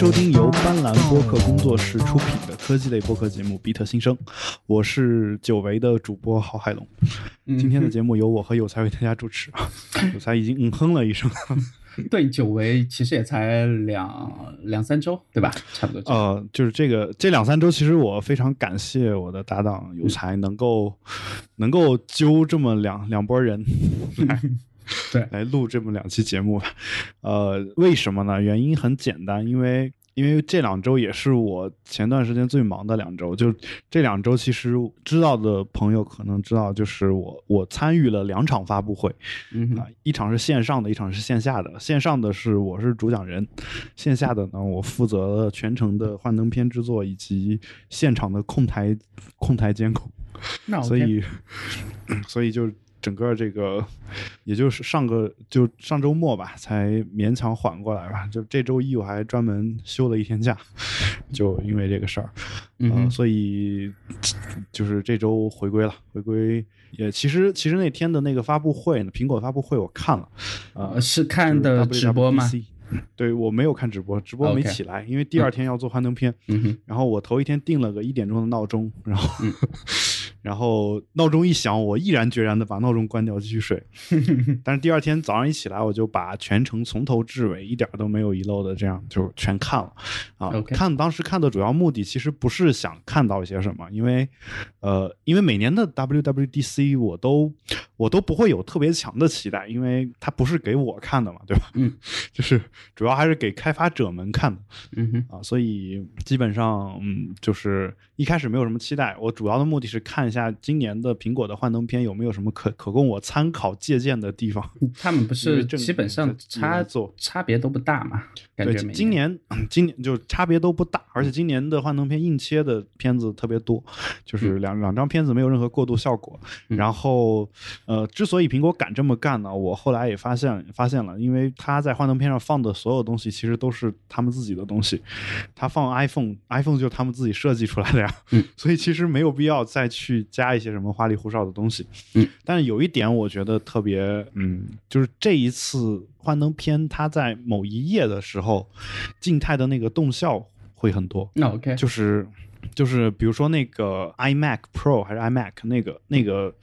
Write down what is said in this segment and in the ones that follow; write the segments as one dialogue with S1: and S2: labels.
S1: 收听由斑斓播客工作室出品的科技类播客节目《比特新生》，我是久违的主播郝海龙。今天的节目由我和有才为大家主持啊，有才已经嗯哼了一声。
S2: 对，久违其实也才两两三周，对吧？差不多。
S1: 呃，就是这个这两三周，其实我非常感谢我的搭档有才，能够能够揪这么两两拨人来。
S2: 对，
S1: 来录这么两期节目，呃，为什么呢？原因很简单，因为因为这两周也是我前段时间最忙的两周，就这两周，其实知道的朋友可能知道，就是我我参与了两场发布会，啊，一场是线上的，一场是线下的。线上的是我是主讲人，线下的呢，我负责了全程的幻灯片制作以及现场的控台控台监控，所以 所以就。整个这个，也就是上个就上周末吧，才勉强缓过来吧。就这周一我还专门休了一天假，就因为这个事儿，
S2: 嗯，
S1: 所以就是这周回归了。回归也其实其实那天的那个发布会呢，苹果发布会我看了，呃，
S2: 是看的直播吗？
S1: 对我没有看直播，直播没起来，因为第二天要做幻灯片。
S2: 嗯
S1: 然后我头一天定了个一点钟的闹钟，然后。然后闹钟一响，我毅然决然的把闹钟关掉，继续睡。但是第二天早上一起来，我就把全程从头至尾一点都没有遗漏的这样就全看了。啊，看当时看的主要目的其实不是想看到一些什么，因为呃，因为每年的 WWDC 我都我都不会有特别强的期待，因为它不是给我看的嘛，对吧？
S2: 嗯，
S1: 就是主要还是给开发者们看的。
S2: 嗯
S1: 哼，啊，所以基本上嗯，就是一开始没有什么期待，我主要的目的是看。一下今年的苹果的幻灯片有没有什么可可供我参考借鉴的地方？
S2: 他们不是基本上差差别都不大嘛？
S1: 对，今年今年就差别都不大，而且今年的幻灯片硬切的片子特别多，就是两两张片子没有任何过渡效果。然后呃，之所以苹果敢这么干呢，我后来也发现发现了，因为他在幻灯片上放的所有东西其实都是他们自己的东西，他放 iPhone，iPhone 就是他们自己设计出来的呀，所以其实没有必要再去。加一些什么花里胡哨的东西，
S2: 嗯，
S1: 但是有一点我觉得特别，嗯，就是这一次幻灯片它在某一页的时候，静态的那个动效会很多。
S2: 那 OK，
S1: 就是。就是比如说那个 iMac Pro 还是 iMac 那个那个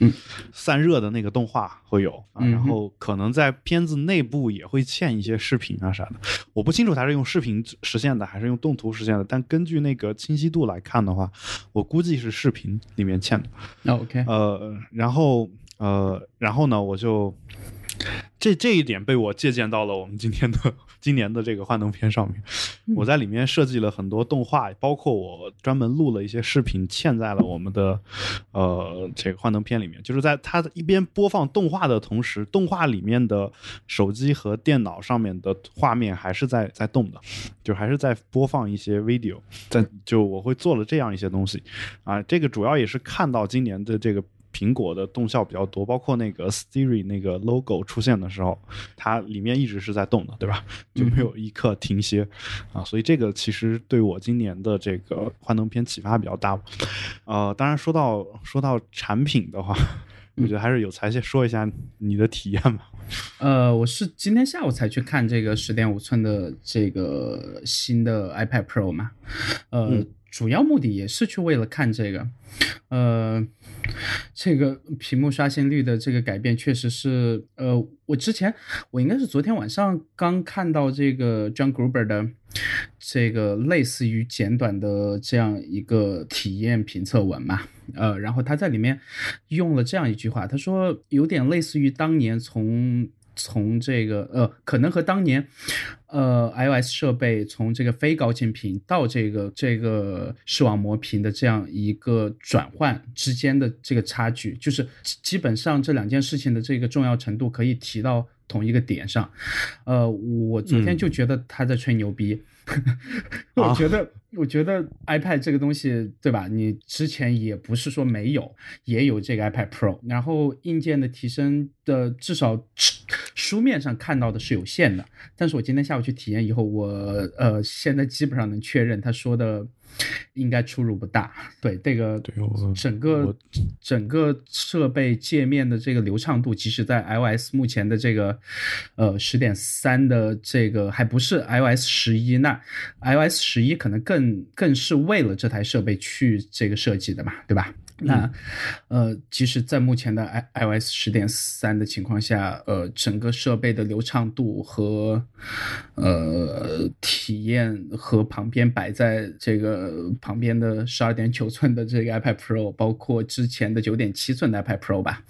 S1: 散热的那个动画会有啊，然后可能在片子内部也会嵌一些视频啊啥的，我不清楚它是用视频实现的还是用动图实现的，但根据那个清晰度来看的话，我估计是视频里面嵌的。
S2: 那 OK，
S1: 呃，然后呃，然后呢，我就。这这一点被我借鉴到了我们今天的今年的这个幻灯片上面，我在里面设计了很多动画，包括我专门录了一些视频嵌在了我们的呃这个幻灯片里面，就是在它一边播放动画的同时，动画里面的手机和电脑上面的画面还是在在动的，就还是在播放一些 video，在就我会做了这样一些东西。啊，这个主要也是看到今年的这个。苹果的动效比较多，包括那个 Siri 那个 logo 出现的时候，它里面一直是在动的，对吧？就没有一刻停歇啊，所以这个其实对我今年的这个幻灯片启发比较大。呃，当然说到说到产品的话，我觉得还是有才先说一下你的体验吧。
S2: 呃，我是今天下午才去看这个十点五寸的这个新的 iPad Pro 嘛，呃，主要目的也是去为了看这个，呃。这个屏幕刷新率的这个改变确实是，呃，我之前我应该是昨天晚上刚看到这个 John Gruber 的这个类似于简短的这样一个体验评测文嘛，呃，然后他在里面用了这样一句话，他说有点类似于当年从。从这个呃，可能和当年，呃，iOS 设备从这个非高清屏到这个这个视网膜屏的这样一个转换之间的这个差距，就是基本上这两件事情的这个重要程度可以提到同一个点上。呃，我昨天就觉得他在吹牛逼。我觉得，我觉得 iPad 这个东西，对吧？你之前也不是说没有，也有这个 iPad Pro，然后硬件的提升的，至少书面上看到的是有限的。但是我今天下午去体验以后，我呃，现在基本上能确认他说的应该出入不大。对这个，
S1: 对
S2: 整个整个设备界面的这个流畅度，即使在 iOS 目前的这个呃十点三的这个还不是 iOS 十一，那 iOS 十一可能更更是为了这台设备去这个设计的嘛，对吧？那，呃，其实在目前的 i iOS 十点三的情况下，呃，整个设备的流畅度和呃体验和旁边摆在这个旁边的十二点九寸的这个 iPad Pro，包括之前的九点七寸的 iPad Pro 吧，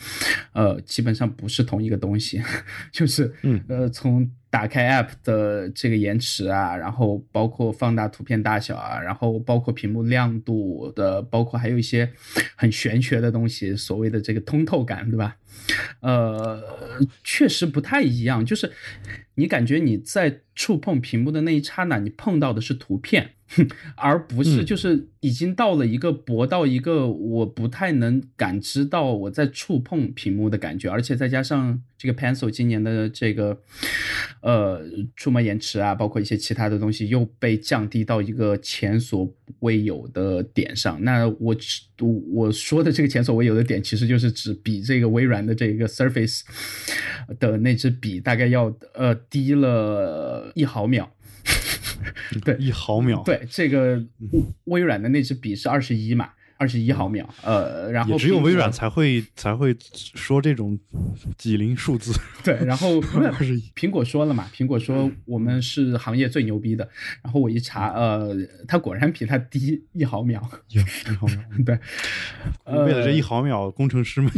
S2: 呃，基本上不是同一个东西，就是，
S1: 嗯。
S2: 呃，从打开 App 的这个延迟啊，然后包括放大图片大小啊，然后包括屏幕亮度的，包括还有一些很玄学的东西，所谓的这个通透感，对吧？呃，确实不太一样，就是你感觉你在触碰屏幕的那一刹那，你碰到的是图片，而不是
S1: 嗯。
S2: 就是已经到了一个薄到一个我不太能感知到我在触碰屏幕的感觉，而且再加上这个 Pencil 今年的这个呃触摸延迟啊，包括一些其他的东西又被降低到一个前所未有的点上。那我我我说的这个前所未有的点，其实就是指比这个微软的这个 Surface 的那支笔大概要呃低了一毫秒。对
S1: 一毫秒，，
S2: 对，这个微软的那支笔是二十一嘛，二十一毫秒，呃，然后
S1: 也只有微软才会才会说这种几零数字，
S2: 对，然后
S1: 21
S2: 苹果说了嘛，苹果说我们是行业最牛逼的，然后我一查，呃，它果然比它低一毫秒，
S1: 一一毫秒。
S2: 对，呃
S1: 为了这一毫秒，工程师们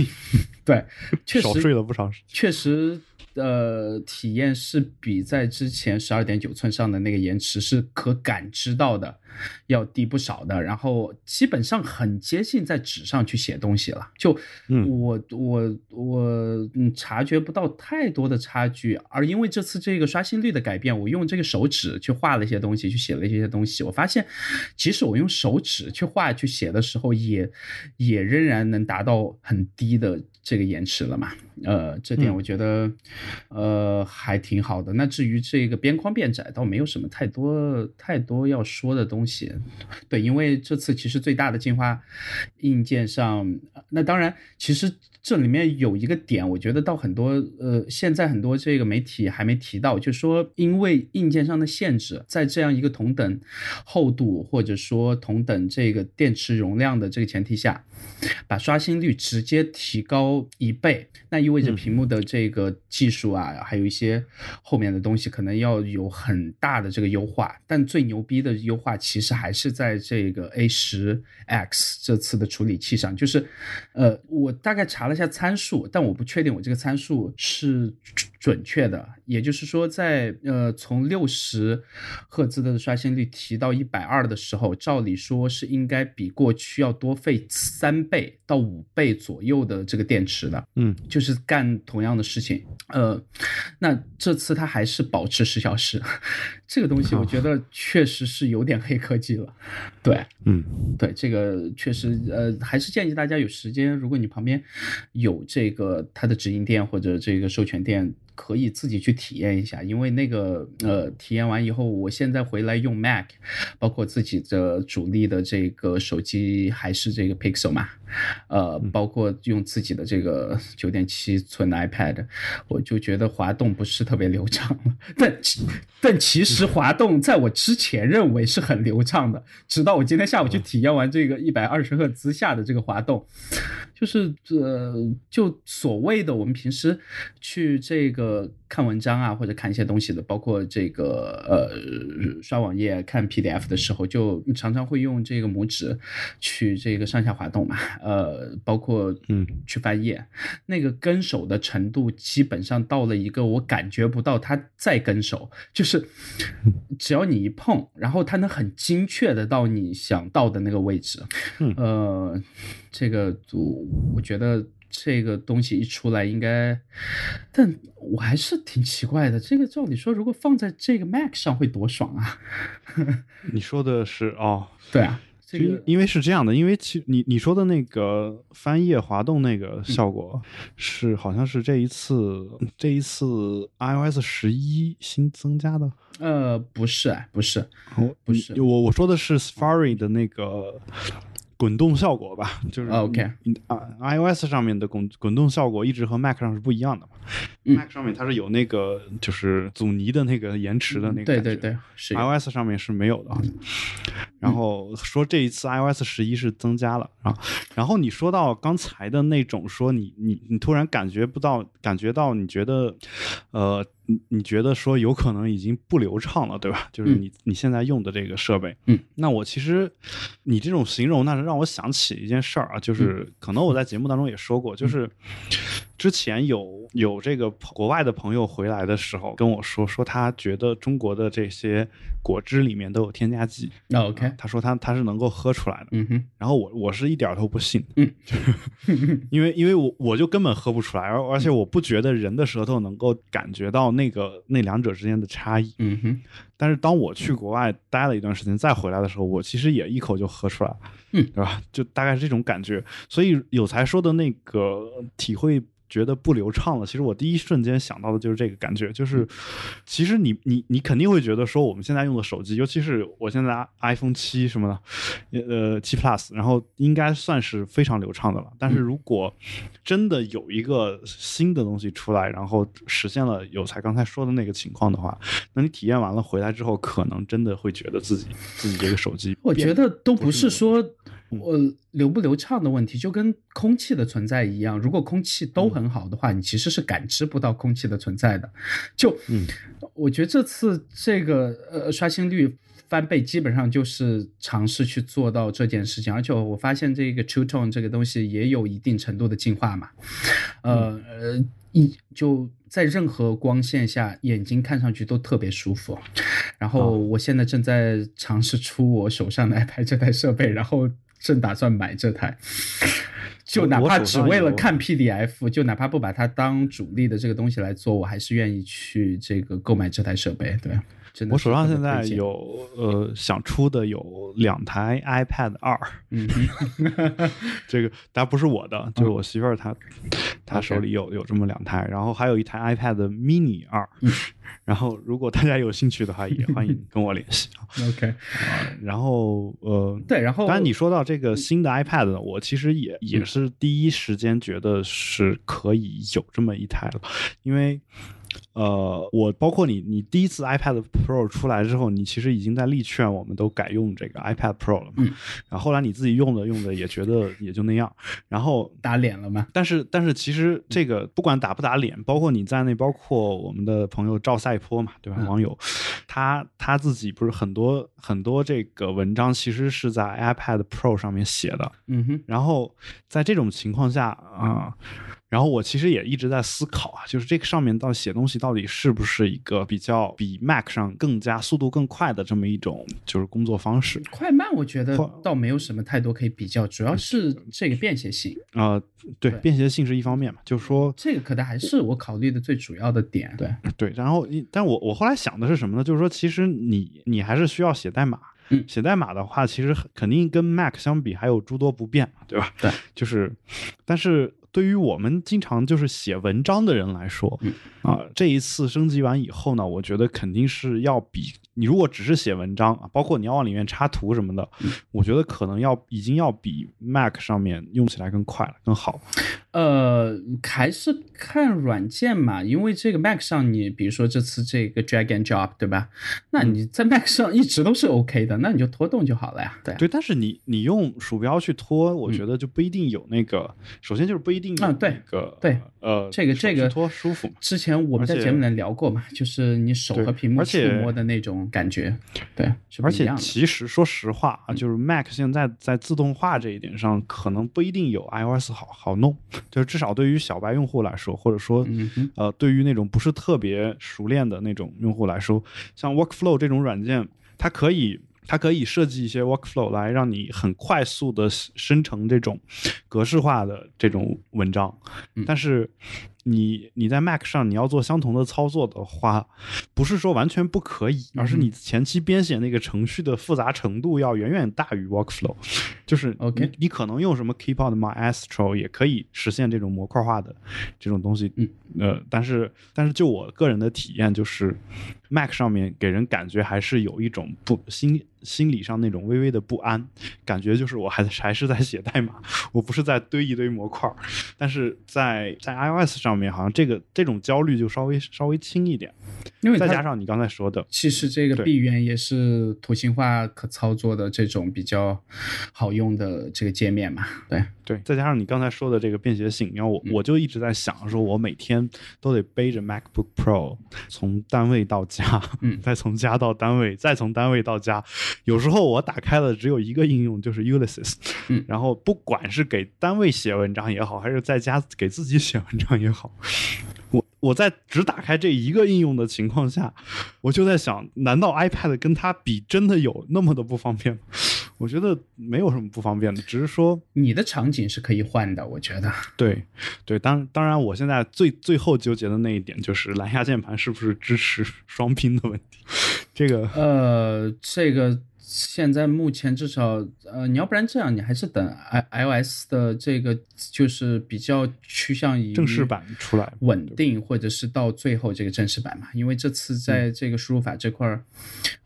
S2: 对，确
S1: 少
S2: 实
S1: 睡了不少时。
S2: 确实，呃，体验是比在之前十二点九寸上的那个延迟是可感知到的，要低不少的。然后基本上很接近在纸上去写东西了。就
S1: 嗯
S2: 我我我嗯察觉不到太多的差距，而因为这次这个刷新率的改变，我用这个手指去画了一些东西，去写了一些东西，我发现，即使我用手指去画去写的时候，也也仍然能达到很低的这个延迟了嘛。呃，这点
S1: 嗯
S2: 我觉得，呃，还挺好的。那至于这个边框变窄，倒没有什么太多太多要说的东西。对，因为这次其实最大的进化硬件上，那当然，其实这里面有一个点，我觉得到很多呃，现在很多这个媒体还没提到，就说因为硬件上的限制，在这样一个同等厚度或者说同等这个电池容量的这个前提下，把刷新率直接提高一倍，那意味着
S1: 嗯
S2: 屏幕的这个技术啊，还有一些后面的东西，可能要有很大的这个优化。但最牛逼的优化其实还是在这个 A 十 X 这次的处理器上，就是，呃，我大概查了一下参数，但我不确定我这个参数是准确的。也就是说在，呃从六十赫兹的刷新率提到一百二的时候，照理说是应该比过去要多费三倍到五倍左右的这个电池的。
S1: 嗯，
S2: 就是干同样的事情，呃，那这次它还是保持十小时，这个东西我觉得确实是有点黑科技了，对，
S1: 嗯，
S2: 对，这个确实，呃，还是建议大家有时间，如果你旁边有这个它的直营店或者这个授权店，可以自己去体验一下，因为那个呃，体验完以后，我现在回来用 Mac，包括自己的主力的这个手机还是这个 Pixel 嘛，呃，包括用自己的这个九点七寸的 iPad，我就觉得滑动不是特别流畅了。但其但其实滑动在我之前认为是很流畅的，直到我今天下午去体验完这个一百二十赫兹下的这个滑动，就是呃，就所谓的我们平时去这个看文章啊，或者看一些东西的，包括这个呃刷网页看 PDF 的时候，就常常会用这个拇指去这个上下滑动嘛，呃，包括
S1: 嗯。
S2: 去翻页，那个跟手的程度基本上到了一个我感觉不到它在跟手，就是只要你一碰，然后它能很精确的到你想到的那个位置，
S1: 嗯。
S2: 呃，这个我我觉得。这个东西一出来，应该，但我还是挺奇怪的。这个照理说，如果放在这个 Mac 上会多爽啊！
S1: 你说的是哦，
S2: 对啊，这个
S1: 因为是这样的，因为其你你说的那个翻页滑动那个效果是好像是这一次这一次 iOS 十一新增加的，
S2: 呃，不是，哎，不是，
S1: 我
S2: 不是
S1: 我我说的是 Safari 的那个。滚动效果吧，就是
S2: OK
S1: 啊，iOS 上面的滚滚动效果一直和 Mac 上是不一样的嘛。Mac 上面它是有那个就是阻尼的那个延迟的那个，
S2: 对对对，是
S1: iOS 上面是没有的。然后说这一次 iOS 十一是增加了啊。然后你说到刚才的那种说你你你突然感觉不到感觉到你觉得呃。你你觉得说有可能已经不流畅了，对吧？就是你你现在用的这个设备，
S2: 嗯，
S1: 那我其实你这种形容，那是让我想起一件事儿啊，就是可能我在节目当中也说过，就是之前有有这个国外的朋友回来的时候跟我说，说他觉得中国的这些果汁里面都有添加剂。
S2: 那 OK，
S1: 他说他他是能够喝出来的。
S2: 嗯哼，
S1: 然后我我是一点都不信，
S2: 嗯，
S1: 因为因为我我就根本喝不出来，而而且我不觉得人的舌头能够感觉到。那个那两者之间的差异，
S2: 嗯哼，
S1: 但是当我去国外待了一段时间再回来的时候，我其实也一口就喝出来，
S2: 嗯，
S1: 对吧？就大概是这种感觉。所以有才说的那个体会。觉得不流畅了，其实我第一瞬间想到的就是这个感觉，就是其实你你你肯定会觉得说我们现在用的手机，尤其是我现在 iPhone 七什么的，呃七 Plus，然后应该算是非常流畅的了。但是如果真的有一个新的东西出来，然后实现了有才刚才说的那个情况的话，那你体验完了回来之后，可能真的会觉得自己自己这个手机，
S2: 我觉得都不是说。我流不流畅的问题，就跟空气的存在一样。如果空气都很好的话，你其实是感知不到空气的存在的。就，我觉得这次这个呃刷新率翻倍，基本上就是尝试去做到这件事情。而且我发现这个 True Tone 这个东西也有一定程度的进化嘛。呃呃，一就在任何光线下，眼睛看上去都特别舒服。然后我现在正在尝试出我手上的 iPad 这台设备，然后。正打算买这台，就哪怕只为了看 PDF，就哪怕不把它当主力的这个东西来做，我还是愿意去这个购买这台设备。对，
S1: 我手上现在有呃想出的有两台 iPad 二，
S2: 嗯，
S1: 这个但不是我的，就是我媳妇儿她她手里有有这么两台，然后还有一台 iPad mini 二。然后，如果大家有兴趣的话，也欢迎 跟我联系啊。
S2: OK，
S1: 啊，然后呃，
S2: 对，然后
S1: 当然你说到这个新的 iPad，我其实也也是第一时间觉得是可以有这么一台了，因为。呃，我包括你，你第一次 iPad Pro 出来之后，你其实已经在力劝我们都改用这个 iPad Pro 了嘛。
S2: 嗯。
S1: 然后后来你自己用的用的也觉得也就那样，然后
S2: 打脸了吗？
S1: 但是但是其实这个不管打不打脸，包括你在内，包括我们的朋友赵赛坡嘛，对吧？网友，他他自己不是很多很多这个文章其实是在 iPad Pro 上面写的。
S2: 嗯哼。
S1: 然后在这种情况下啊。然后我其实也一直在思考啊，就是这个上面到写东西到底是不是一个比较比 Mac 上更加速度更快的这么一种就是工作方式？
S2: 快慢我觉得倒没有什么太多可以比较，主要是这个便携性
S1: 啊，对，便携性是一方面嘛，就是说
S2: 这个可能还是我考虑的最主要的点。对
S1: 对，然后但我我后来想的是什么呢？就是说其实你你还是需要写代码，
S2: 嗯，
S1: 写代码的话，其实肯定跟 Mac 相比还有诸多不便，对吧？
S2: 对，
S1: 就是但是。对于我们经常就是写文章的人来说，啊，这一次升级完以后呢，我觉得肯定是要比你如果只是写文章啊，包括你要往里面插图什么的，我觉得可能要已经要比 Mac 上面用起来更快了，更好。
S2: 呃，还是看软件嘛，因为这个 Mac 上你比如说这次这个 Drag and Drop 对吧？那你在 Mac 上一直都是 OK 的，那你就拖动就好了呀。对
S1: 对，但是你你用鼠标去拖，我觉得就不一定有那个，首先就是不一。定
S2: 啊，对
S1: 个
S2: 对
S1: 呃，
S2: 这个这个
S1: 多舒服。
S2: 之前我们在节目里聊过嘛，就是你手和屏幕触摸的那种感觉，对，
S1: 而且其实说实话啊，就是 Mac 现在在自动化这一点上，可能不一定有 iOS 好好弄。就是至少对于小白用户来说，或者说呃，对于那种不是特别熟练的那种用户来说，像 Workflow 这种软件，它可以。它可以设计一些 workflow 来让你很快速的生成这种格式化的这种文章，但是。你你在 Mac 上你要做相同的操作的话，不是说完全不可以，而是你前期编写那个程序的复杂程度要远远大于 Workflow。就是
S2: OK
S1: 你你可能用什么 Keepout、Maestro 也可以实现这种模块化的这种东西，
S2: 嗯，
S1: 呃，但是但是就我个人的体验就是，Mac 上面给人感觉还是有一种不心心理上那种微微的不安，感觉就是我还还是在写代码，我不是在堆一堆模块，但是在在 iOS 上面好像这个这种焦虑就稍微稍微轻一点，
S2: 因为。
S1: 再加上你刚才说的，
S2: 其实这个
S1: 对
S2: 闭源也是图形化可操作的这种比较好用的这个界面嘛，对，
S1: 对，再加上你刚才说的这个便携性，然后我我就一直在想，说我每天都得背着 MacBook Pro 从单位到家，
S2: 嗯。
S1: 再从家到单位，再从单位到家。有时候我打开了只有一个应用，就是 Ulysses，
S2: 嗯。
S1: 然后不管是给单位写文章也好，还是在家给自己写文章也好，我我在只打开这一个应用的情况下，我就在想，难道 iPad 跟它比真的有那么的不方便吗？我觉得没有什么不方便的，只是说。
S2: 你的场景是可以换的，我觉得。
S1: 对，对，当当然，我现在最最后纠结的那一点就是蓝牙键盘是不是支持双拼的问题。这个
S2: 呃，这个现在目前至少，呃，你要不然这样，你还是等 i iOS 的这个就是比较趋向于
S1: 正式版出来
S2: 稳定，或者是到最后这个正式版嘛。因为这次在这个输入法这块儿，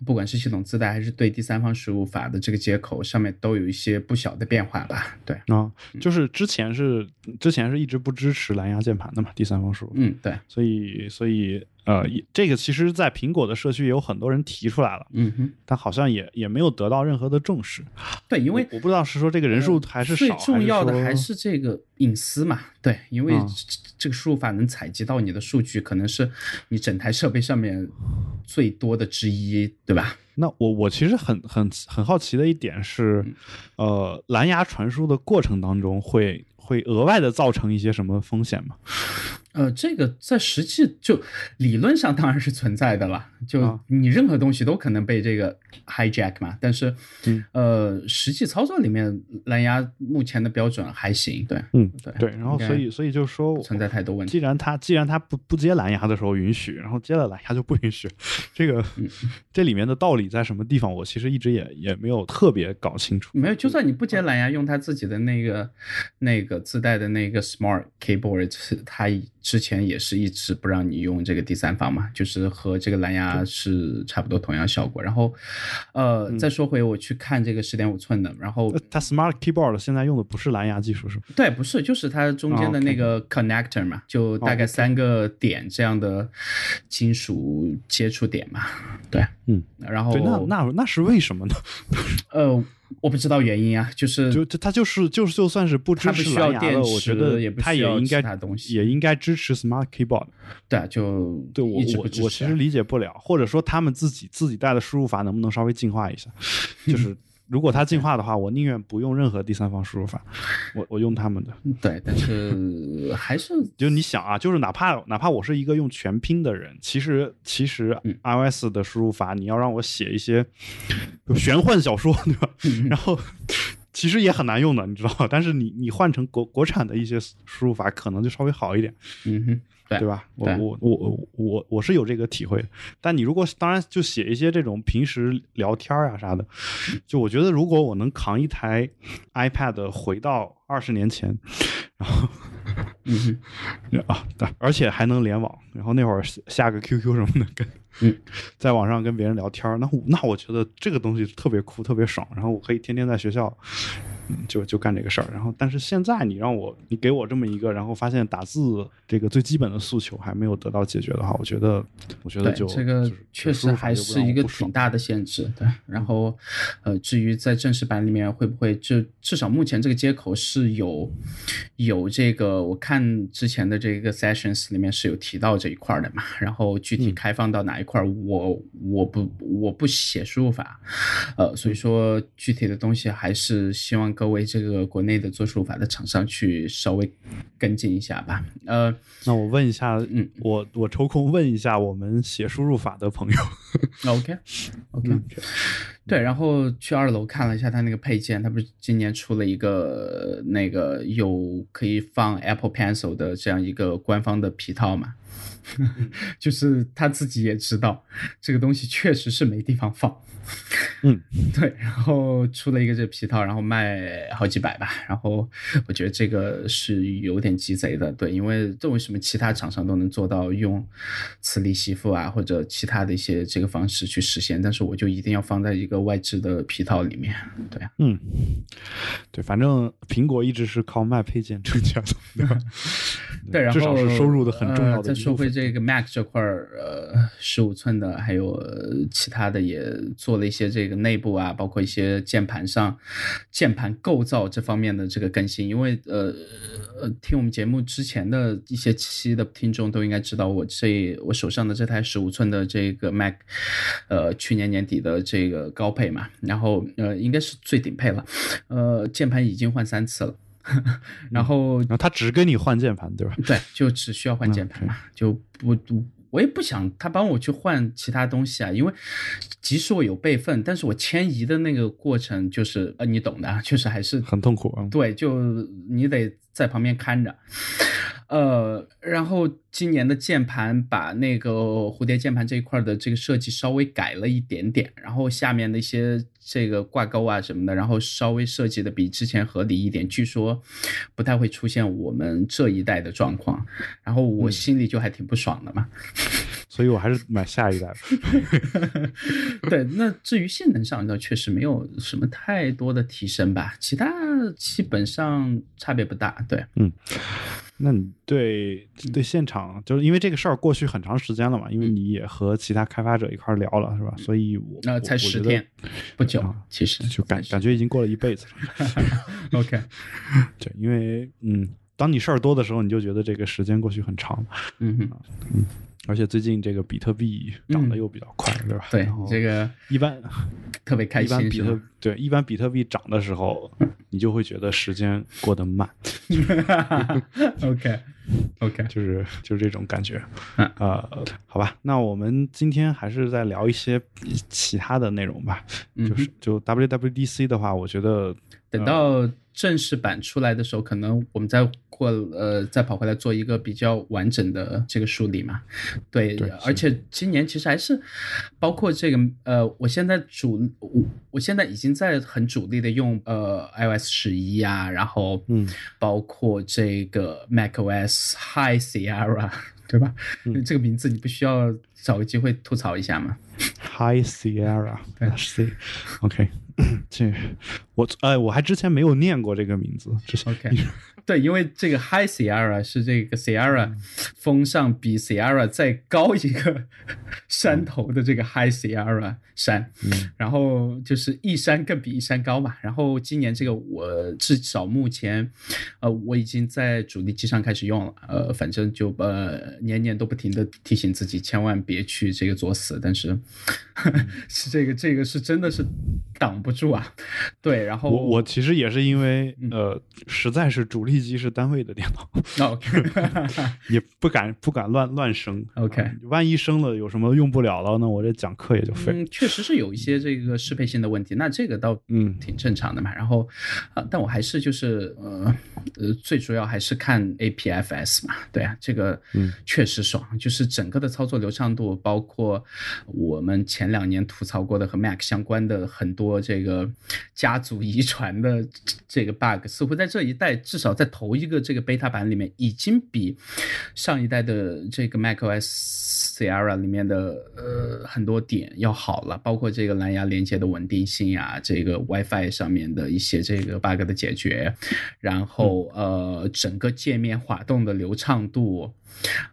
S2: 不管是系统自带还是对第三方输入法的这个接口上面，都有一些不小的变化吧。对，
S1: 啊，就是之前是之前是一直不支持蓝牙键盘的嘛，第三方输入，
S2: 嗯，对，
S1: 所以所以呃，这个其实在苹果的社区也有很多人提出来了，
S2: 嗯哼，
S1: 但好像也也没有得到任何的重视。
S2: 对，因为
S1: 我我不知道是说这个人数还是少，
S2: 最重要的还
S1: 还
S2: 是这个隐私嘛，对，因为这个输入法能采集到你的数据，可能是你整台设备上面最多的之一，对吧？
S1: 那我我其实很很很好奇的一点是，呃，蓝牙传输的过程当中会会额外的造成一些什么风险吗？
S2: 呃，这个在实际就理论上当然是存在的了，就
S1: 啊
S2: 你任何东西都可能被这个 hijack 嘛。但是，
S1: 嗯
S2: 呃，实际操作里面蓝牙目前的标准还行，对，
S1: 嗯，
S2: 对
S1: 对，然后所以所以就说
S2: 存在太多问题。
S1: 既然它既然它不不接蓝牙的时候允许，然后接了蓝牙就不允许，这个、
S2: 嗯
S1: 这里面的道理在什么地方？我其实一直也也没有特别搞清楚。
S2: 没有，就算你不接蓝牙，用它自己的那个那个自带的那个 Smart Keyboard，它之前也是一直不让你用这个第三方嘛，就是和这个蓝牙是差不多同样效果。然后，呃，再说回我去看这个十点五寸的，然后
S1: 呃它 Smart Keyboard 现在用的不是蓝牙技术是吗？
S2: 对，不是，就是它中间的那个 connector 嘛，就大概三个点这样的金属接触点嘛，对，
S1: 嗯，
S2: 然后
S1: 对，那那那是为什么呢？
S2: 呃，我不知道原因啊，就是
S1: 就就它就是就是就算是不支持
S2: 需要
S1: 蓝牙的，
S2: 电池
S1: 我觉得
S2: 也不
S1: 它
S2: 需要其
S1: 也应该
S2: 他东西
S1: 也应该支持 Smart Keyboard。
S2: 对啊，就
S1: 对我我我其实理解不了，或者说他们自己自己带的输入法能不能稍微进化一下？就是 如果它进化的话，我宁愿不用任何第三方输入法，我我用他们的。
S2: 对，但是还是
S1: 就你想啊，就是哪怕哪怕我是一个用全拼的人，其实其实
S2: 嗯
S1: iOS 的输入法，你要让我写一些玄幻小说，对吧？
S2: 嗯
S1: 然后其实也很难用的，你知道吧？但是你你换成国国产的一些输入法，可能就稍微好一点。
S2: 嗯哼，对
S1: 对吧？我我我我我我是有这个体会。但你如果当然就写一些这种平时聊天啊啥的，就我觉得如果我能扛一台 iPad 回到二十年前，然后
S2: 嗯，
S1: 啊，对而且还能联网，然后那会儿下下个 QQ 什么的跟。
S2: 嗯，
S1: 在网上跟别人聊天儿，那我那我觉得这个东西特别酷，特别爽。然后我可以天天在学校，嗯，就就干这个事儿。然后，但是现在你让我，你给我这么一个，然后发现打字这个最基本的诉求还没有得到解决的话，我觉得，我觉得就
S2: 这个确实还是一个挺大的限制。对，然后呃，至于在正式版里面会不会，就至少目前这个接口是有有这个，我看之前的这个 sessions 里面是有提到这一块的嘛。然后具体开放到哪一块儿，我我不我不写输入法，呃，所以说具体的东西还是希望各位这个国内的做输入法的厂商去稍微跟进一下吧。呃，
S1: 那我问一下，
S2: 嗯，
S1: 我我抽空问一下我们写输入法的朋友
S2: OK OK，对，然后去二楼看了一下他那个配件，他不是今年出了一个那个有可以放 Apple Pencil 的这样一个官方的皮套嘛？就是他自己也知道这个东西确实是没地方放。
S1: 嗯，
S2: 对，然后出了一个这皮套，然后卖好几百吧，然后我觉得这个是有点鸡贼的，对，因为这为什么其他厂商都能做到用磁力吸附啊，或者其他的一些这个方式去实现，但是我就一定要放在一个外置的皮套里面，对啊，
S1: 嗯，对，反正苹果一直是靠卖配件挣钱的，对吧？
S2: 对，然后
S1: 至少是收入的很重要的
S2: 再说回这个 Mac 这块儿，呃，十五寸的，还有其他的也做了一些这个内部啊，包括一些键盘上键盘构造这方面的这个更新。因为呃呃，听我们节目之前的一些期的听众都应该知道，我这我手上的这台十五寸的这个 Mac，呃，去年年底的这个高配嘛，然后呃，应该是最顶配了，呃，键盘已经换三次了。然后，
S1: 然后他只跟你换键盘，对吧？
S2: 对，就只需要换键盘嘛，就不不，我也不想他帮我去换其他东西啊，因为即使我有备份，但是我迁移的那个过程就是呃，你懂的，确实还是
S1: 很痛苦啊。
S2: 对，就你得在旁边看着。呃，然后今年的键盘把那个蝴蝶键盘这一块的这个设计稍微改了一点点，然后下面的一些这个挂钩啊什么的，然后稍微设计的比之前合理一点，据说不太会出现我们这一代的状况，然后我心里就还挺不爽的嘛，
S1: 所以我还是买下一代。
S2: 对，那至于性能上，那确实没有什么太多的提升吧，其他基本上差别不大。对，
S1: 嗯。那你对对现场，就是因为这个事儿过去很长时间了嘛，因为你也和其他开发者一块聊了，是吧？所以我
S2: 那才十天，不久，其实
S1: 就感感觉已经过了一辈子了。
S2: OK，
S1: 对，因为嗯，当你事儿多的时候，你就觉得这个时间过去很长。
S2: 嗯哼，
S1: 嗯。而且最近这个比特币涨得又比较快，对吧？
S2: 对，这个
S1: 一般
S2: 特别开
S1: 心。比特对一般比特币涨的时候，你就会觉得时间过得慢。
S2: OK，OK，
S1: 就是就是这种感觉。呃，好吧，那我们今天还是再聊一些其他的内容吧。就是就 WWDC 的话，我觉得
S2: 等到正式版出来的时候，可能我们再。或呃，再跑回来做一个比较完整的这个梳理嘛？对，而且今年其实还是包括这个呃，我现在主我我现在已经在很主力的用呃 iOS 十一啊，然后
S1: 嗯，
S2: 包括这个 macOS High Sierra，对吧？这个名字你不需要找个机会吐槽一下吗
S1: ？High Sierra，对，C，OK，这我哎，我还之前没有念过这个名字，之前
S2: OK。对，因为这个 High Sierra 是这个 Sierra 峰上比 Sierra 再高一个 山头的这个 High Sierra 山，然后就是一山更比一山高嘛。然后今年这个我至少目前，呃，我已经在主力机上开始用了，呃，反正就呃年年都不停的提醒自己千万别去这个作死，但是 是这个这个是真的是挡不住啊。对，然后
S1: 我我其实也是因为呃实在是主力。机机是单位的电
S2: 脑，OK，
S1: 也不敢不敢乱乱升
S2: ，OK，
S1: 万一升了有什么用不了了，那我这讲课也就废。
S2: 嗯，确实是有一些这个适配性的问题，那这个倒
S1: 嗯
S2: 挺正常的嘛。然后啊，但我还是就是呃呃，最主要还是看 APFS 嘛，对啊，这个
S1: 嗯
S2: 确实爽，就是整个的操作流畅度，包括我们前两年吐槽过的和 Mac 相关的很多这个家族遗传的这个 bug，似乎在这一代至少在头一个这个 beta 版里面，已经比上一代的这个 macOS Sierra 里面的呃很多点要好了，包括这个蓝牙连接的稳定性啊，这个 WiFi 上面的一些这个 bug 的解决，然后呃整个界面滑动的流畅度，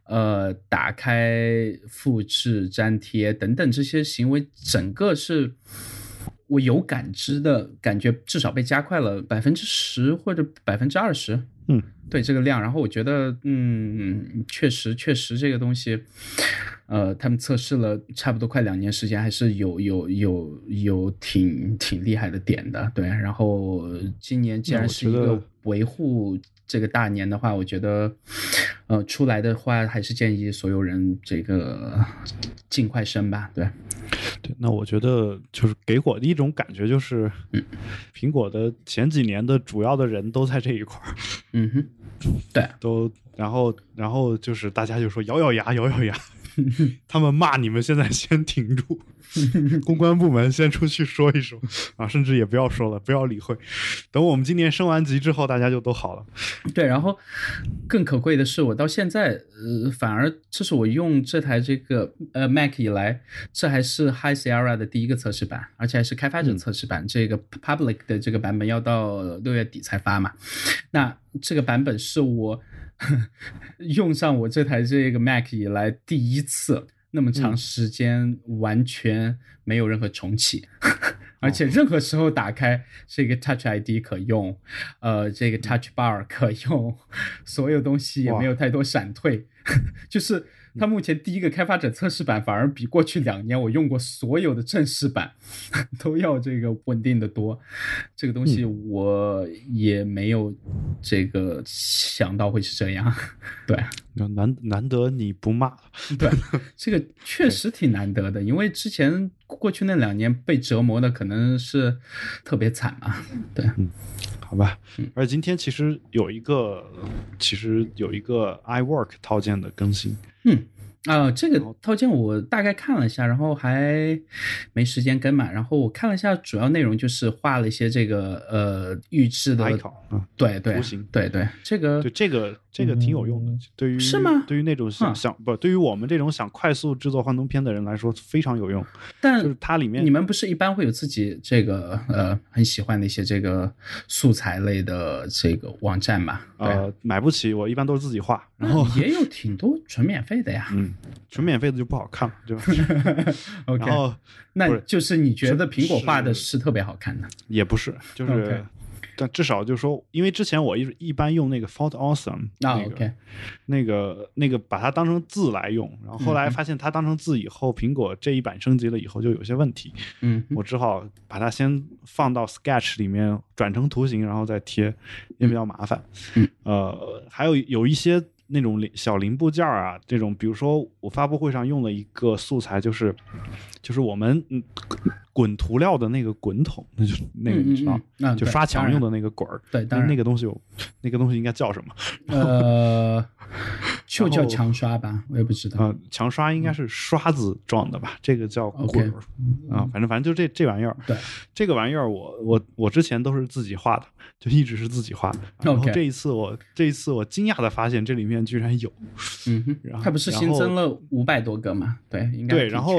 S2: 呃打开、复制、粘贴等等这些行为，整个是。我有感知的感觉，至少被加快了百分之十或者百分之二十。
S1: 嗯，
S2: 对这个量，然后我觉得，嗯，确实确实这个东西，呃，他们测试了差不多快两年时间，还是有有有有挺挺厉害的点的。对，然后今年既然是一个维护这个大年的话，我觉得，呃，出来的话还是建议所有人这个尽快升吧。对。
S1: 对，那我觉得就是给我的一种感觉就是，苹果的前几年的主要的人都在这一块儿，
S2: 嗯哼，对，
S1: 都然后然后就是大家就说咬咬牙，咬咬牙，他们骂你们现在先停住，公关部门先出去说一说啊，甚至也不要说了，不要理会，等我们今年升完级之后，大家就都好了。
S2: 对，然后更可贵的是，我到现在，呃，反而这是我用这台这个呃 Mac 以来，这还是 High Sierra 的第一个测试版，而且还是开发者测试版。这个 Public 的这个版本要到六月底才发嘛。那这个版本是我 用上我这台这个 Mac 以来第一次那么长时间完全没有任何重启。而且任何时候打开这个 Touch ID 可用，呃，这个 Touch Bar 可用，所有东西也没有太多闪退，就是它目前第一个开发者测试版反而比过去两年我用过所有的正式版 都要这个稳定的多。这个东西我也没有这个想到会是这样，对。
S1: 难难得你不骂，
S2: 对，这个确实挺难得的，因为之前过去那两年被折磨的可能是特别惨啊，对，
S1: 嗯，好吧，而今天其实有一个，其实有一个 iWork 套件的更新，
S2: 嗯。啊，这个套件我大概看了一下，然后还没时间跟嘛。然后我看了一下，主要内容就是画了一些这个呃预制的对对
S1: 图形，
S2: 对对，这个
S1: 对这个这个挺有用的，对于
S2: 是吗？
S1: 对于那种想想不，对于我们这种想快速制作幻灯片的人来说非常有用。
S2: 但
S1: 就是它里面，
S2: 你们不是一般会有自己这个呃很喜欢的一些这个素材类的这个网站嘛？
S1: 呃，买不起，我一般都是自己画，然后
S2: 也有挺多纯免费的呀。
S1: 嗯，纯免费的就不好看了，对吧
S2: OK，
S1: 然后
S2: 那就是你觉得苹果画的是特别好看的？
S1: 也不是，就是。但至少就是说，因为之前我一一般用那个 Font Awesome
S2: 啊
S1: 那个、
S2: ，OK，
S1: 那个那个把它当成字来用，然后后来发现它当成字以后，苹果这一版升级了以后就有些问题，
S2: 嗯，
S1: 我只好把它先放到 Sketch 里面转成图形，然后再贴，也比较麻烦。
S2: 嗯，
S1: 呃，还有有一些那种零小零部件啊，这种比如说我发布会上用了一个素材，就是就是我们嗯滚涂料的那个滚筒，那就那个你知道，
S2: 嗯嗯嗯
S1: 就刷墙用的那个滚儿。
S2: 对，当然
S1: 那那个东西有，那个东西应该叫什么？
S2: 呃，就叫墙刷吧，我也不知道。
S1: 呃，墙刷应该是刷子状的吧？这个叫滚儿啊，反正反正就这这玩意儿。
S2: 对，
S1: 这个玩意儿我我我之前都是自己画的，就一直是自己画的。然后这一次我这一次我惊讶的发现这里面居然有，
S2: 嗯哼
S1: 然，后
S2: 它不是新增了五百多个嘛？对，应该挺
S1: 对然后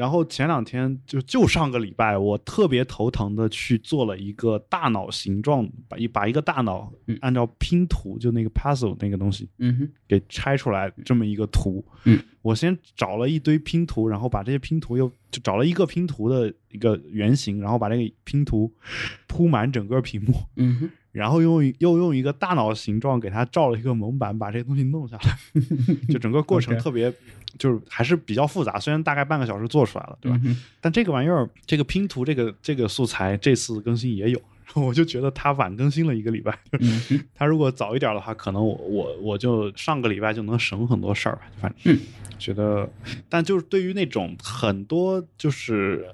S1: 然后前两天就就上个礼拜，我特别头疼的去做了一个大脑形状，把一把一个大脑
S2: 嗯
S1: 按照拼图就那个 puzzle 那个东西
S2: 嗯哼，
S1: 给拆出来这么一个图。
S2: 嗯，
S1: 我先找了一堆拼图，然后把这些拼图又就找了一个拼图的一个原型，然后把这个拼图铺满整个屏幕，
S2: 嗯哼，
S1: 然后用又用一个大脑形状给它照了一个蒙版，把这些东西弄下来。就整个过程特别就是还是比较复杂，虽然大概半个小时做出来了，对吧？
S2: 嗯
S1: 但这个玩意儿，这个拼图这个这个素材这次更新也有。我就觉得它晚更新了一个礼拜，
S2: 嗯哼，
S1: 它如果早一点的话，可能我我我就上个礼拜就能省很多事儿吧。反正、
S2: 嗯
S1: 觉得，但就是对于那种很多就是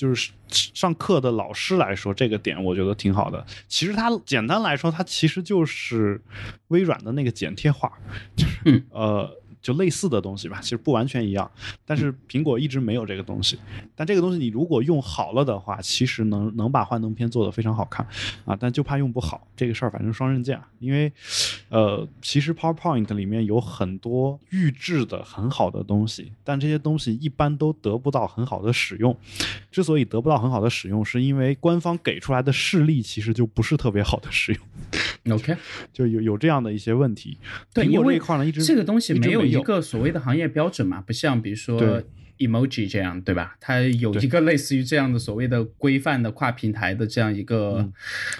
S1: 就是上课的老师来说，这个点我觉得挺好的。其实它简单来说，它其实就是微软的那个剪贴画，就是、
S2: 嗯
S1: 呃。就类似的东西吧，其实不完全一样，但是苹果一直没有这个东西。但这个东西你如果用好了的话，其实能能把幻灯片做得非常好看啊，但就怕用不好这个事儿，反正双刃剑啊。因为，呃，其实 PowerPoint 里面有很多预制的很好的东西，但这些东西一般都得不到很好的使用。之所以得不到很好的使用，是因为官方给出来的示例其实就不是特别好的使用，
S2: ，OK，
S1: 就有有这样的一些问题。
S2: 对，因为这个东西没有一个所谓的行业标准嘛，不像比如说 emoji 这样，对吧？它有一个类似于这样的所谓的规范的跨平台的这样一个、
S1: 嗯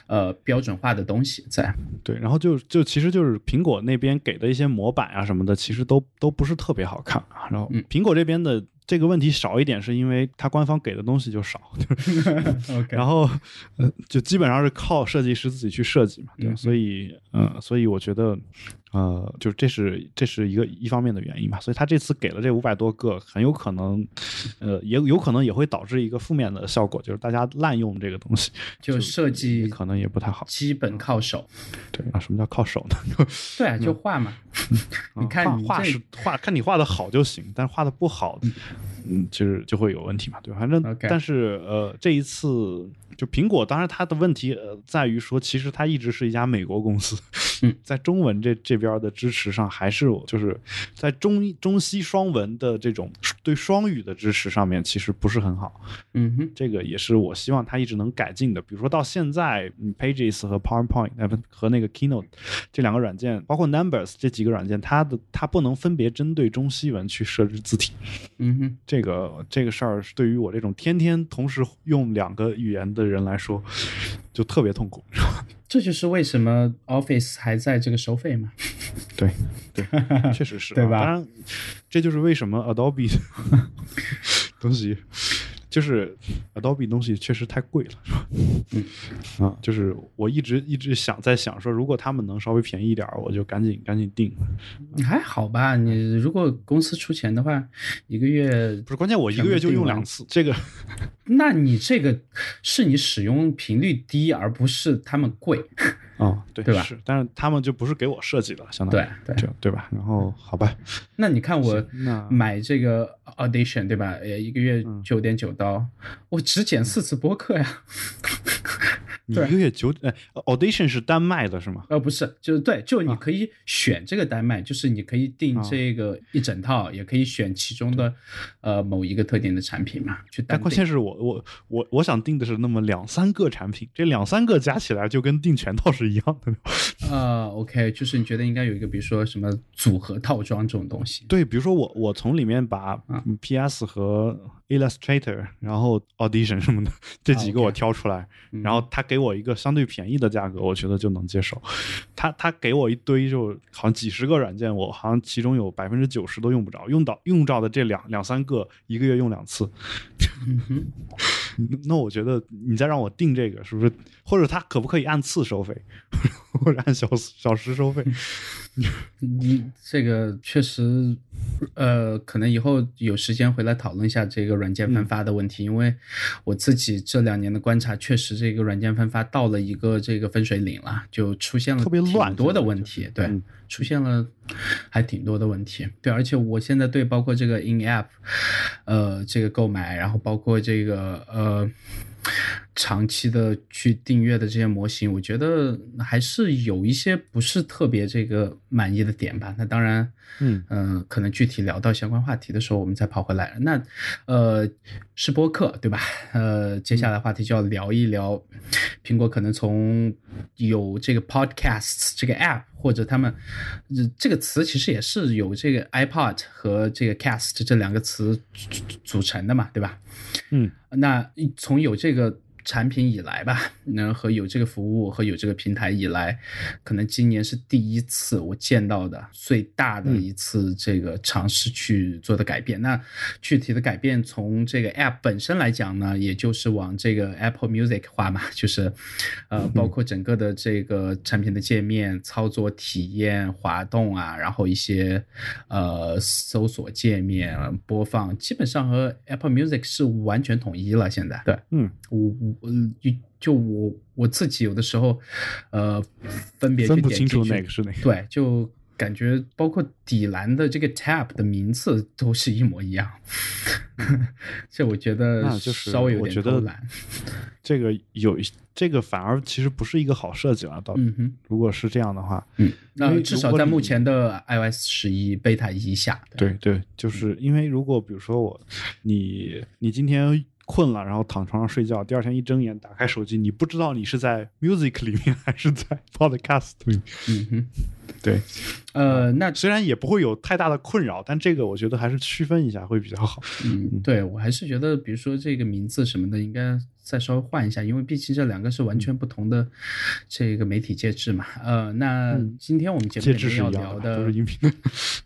S2: 呃标准化的东西在。
S1: 对，然后就就其实就是苹果那边给的一些模板啊什么的，其实都都不是特别好看啊。然后
S2: 嗯
S1: 苹果这边的这个问题少一点，是因为它官方给的东西就少，就是、
S2: OK，
S1: 然后呃就基本上是靠设计师自己去设计嘛，对，
S2: 嗯。
S1: 所以呃，所以我觉得呃，就这是这是一个一方面的原因吧，所以他这次给了这五百多个，很有可能，呃，也有可能也会导致一个负面的效果，就是大家滥用这个东西，
S2: 就设计
S1: 可能也不太好，
S2: 基本靠手。
S1: 对啊，什么叫靠手呢？
S2: 对啊，就画嘛。你看
S1: 画是画，看你画的好就行，但是画的不好，嗯，就是就会有问题嘛，对吧？反正但是呃，这一次。就苹果，当然它的问题呃在于说，其实它一直是一家美国公司，在中文这这边的支持上，还是就是在中中西双文的这种对双语的支持上面，其实不是很好。
S2: 嗯哼，
S1: 这个也是我希望它一直能改进的。比如说到现在，Pages 和 PowerPoint 和那个 Keynote 这两个软件，包括 Numbers 这几个软件，它的它不能分别针对中西文去设置字体。
S2: 嗯哼，
S1: 这个这个事儿是对于我这种天天同时用两个语言的。人来说，就特别痛苦，
S2: 这就是为什么 Office 还在这个收费嘛？
S1: 对对，确实是，
S2: 对吧？
S1: 当然，这就是为什么 Adobe 东西。就是 Adobe 东西确实太贵了，是吧？
S2: 嗯
S1: 啊，就是我一直一直想在想说，如果他们能稍微便宜一点，我就赶紧赶紧订。
S2: 还好吧，你如果公司出钱的话，一个月
S1: 不是关键，我一个月就用两次，这个。
S2: 那你这个是你使用频率低，而不是他们贵。
S1: 哦，对
S2: 对吧？
S1: 是，但是他们就不是给我设计的，相当
S2: 于对
S1: 对对吧？然后好吧，
S2: 那你看我买这个 Audition 对吧？也，一个月九点九刀，我只剪四次播客呀。
S1: 一个月九哎，Audition 是单卖的是吗？
S2: 呃，不是，就是对，就你可以选这个单卖，就是你可以定这个一整套，也可以选其中的呃某一个特定的产品嘛。去
S1: 但关键是我我我我想定的是那么两三个产品，这两三个加起来就跟定全套是一样的。
S2: 呃，OK，就是你觉得应该有一个，比如说什么组合套装这种东西？
S1: 对，比如说我我从里面把 PS 和 Illustrator，然后 Audition 什么的这几个我挑出来，然后他给我一个相对便宜的价格，我觉得就能接受。他他给我一堆，就好像几十个软件，我好像其中有百分之九十都用不着，用到用着的这两两三个，一个月用两次。那我觉得你再让我定这个，是不是？或者他可不可以按次收费，或者按小小时收费？
S2: 你这个确实，呃，可能以后有时间回来讨论一下这个软件分发的问题，因为我自己这两年的观察，确实这个软件分发到了一个这个分水岭了，就出现了
S1: 特别乱
S2: 多的问题，对，出现了还挺多的问题，对，而且我现在对包括这个 in app，呃，这个购买，然后包括这个呃。长期的去订阅的这些模型，我觉得还是有一些不是特别这个满意的点吧。那当然，
S1: 嗯
S2: 嗯，可能具体聊到相关话题的时候，我们再跑回来。那呃，是播客对吧？呃，接下来话题就要聊一聊苹果可能从有这个 Podcasts 这个 App，或者他们这个词其实也是有这个 iPod 和这个 Cast 这两个词组成的嘛，对吧？
S1: 嗯，
S2: 那从有这个。产品以来吧，那和有这个服务和有这个平台以来，可能今年是第一次我见到的最大的一次这个尝试去做的改变。那具体的改变从这个 App 本身来讲呢，也就是往这个 Apple Music 化嘛，就是呃，包括整个的这个产品的界面、操作体验、滑动啊，然后一些呃搜索界面、播放，基本上和 Apple Music 是完全统一了。现在，对，
S1: 嗯，
S2: 我我。嗯，就就我我自己有的时候，呃，分别
S1: 分不清楚哪个是哪个，
S2: 对，就感觉包括底栏的这个 tab 的名字都是一模一样 这我觉得
S1: 就是
S2: 稍微有
S1: 点偷懒。这个有这个反而其实不是一个好设计了，到
S2: 嗯哼，
S1: 如果是这样的话，
S2: 嗯，那至少在目前的 iOS 十一 beta 以下，
S1: 对对，就是因为如果比如说我你你今天。困了，然后躺床上睡觉。第二天一睁眼，打开手机，你不知道你是在 Music 里面还是在 Podcast 里。
S2: 嗯哼，
S1: 对，
S2: 呃，那
S1: 虽然也不会有太大的困扰，但这个我觉得还是区分一下会比较好。
S2: 嗯，对我还是觉得，比如说这个名字什么的，应该再稍微换一下，因为毕竟这两个是完全不同的这个媒体介质嘛。呃，那今天我们节目里面要聊
S1: 的，都是音频。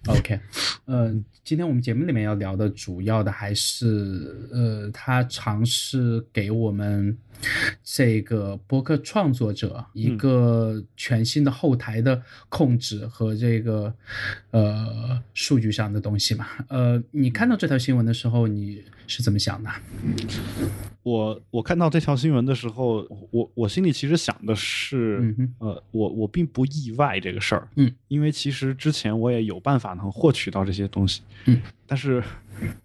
S2: OK，呃，今天我们节目里面要聊的主要的还是呃，他尝试给我们这个博客创作者一个全新的后台的控制和这个呃数据上的东西嘛。呃，你看到这条新闻的时候，你是怎么想的？
S1: 我我看到这条新闻的时候，我我心里其实想的是，
S2: 嗯
S1: 呃，我我并不意外这个事儿，
S2: 嗯，
S1: 因为其实之前我也有办法能获取到这些东西，
S2: 嗯，
S1: 但是，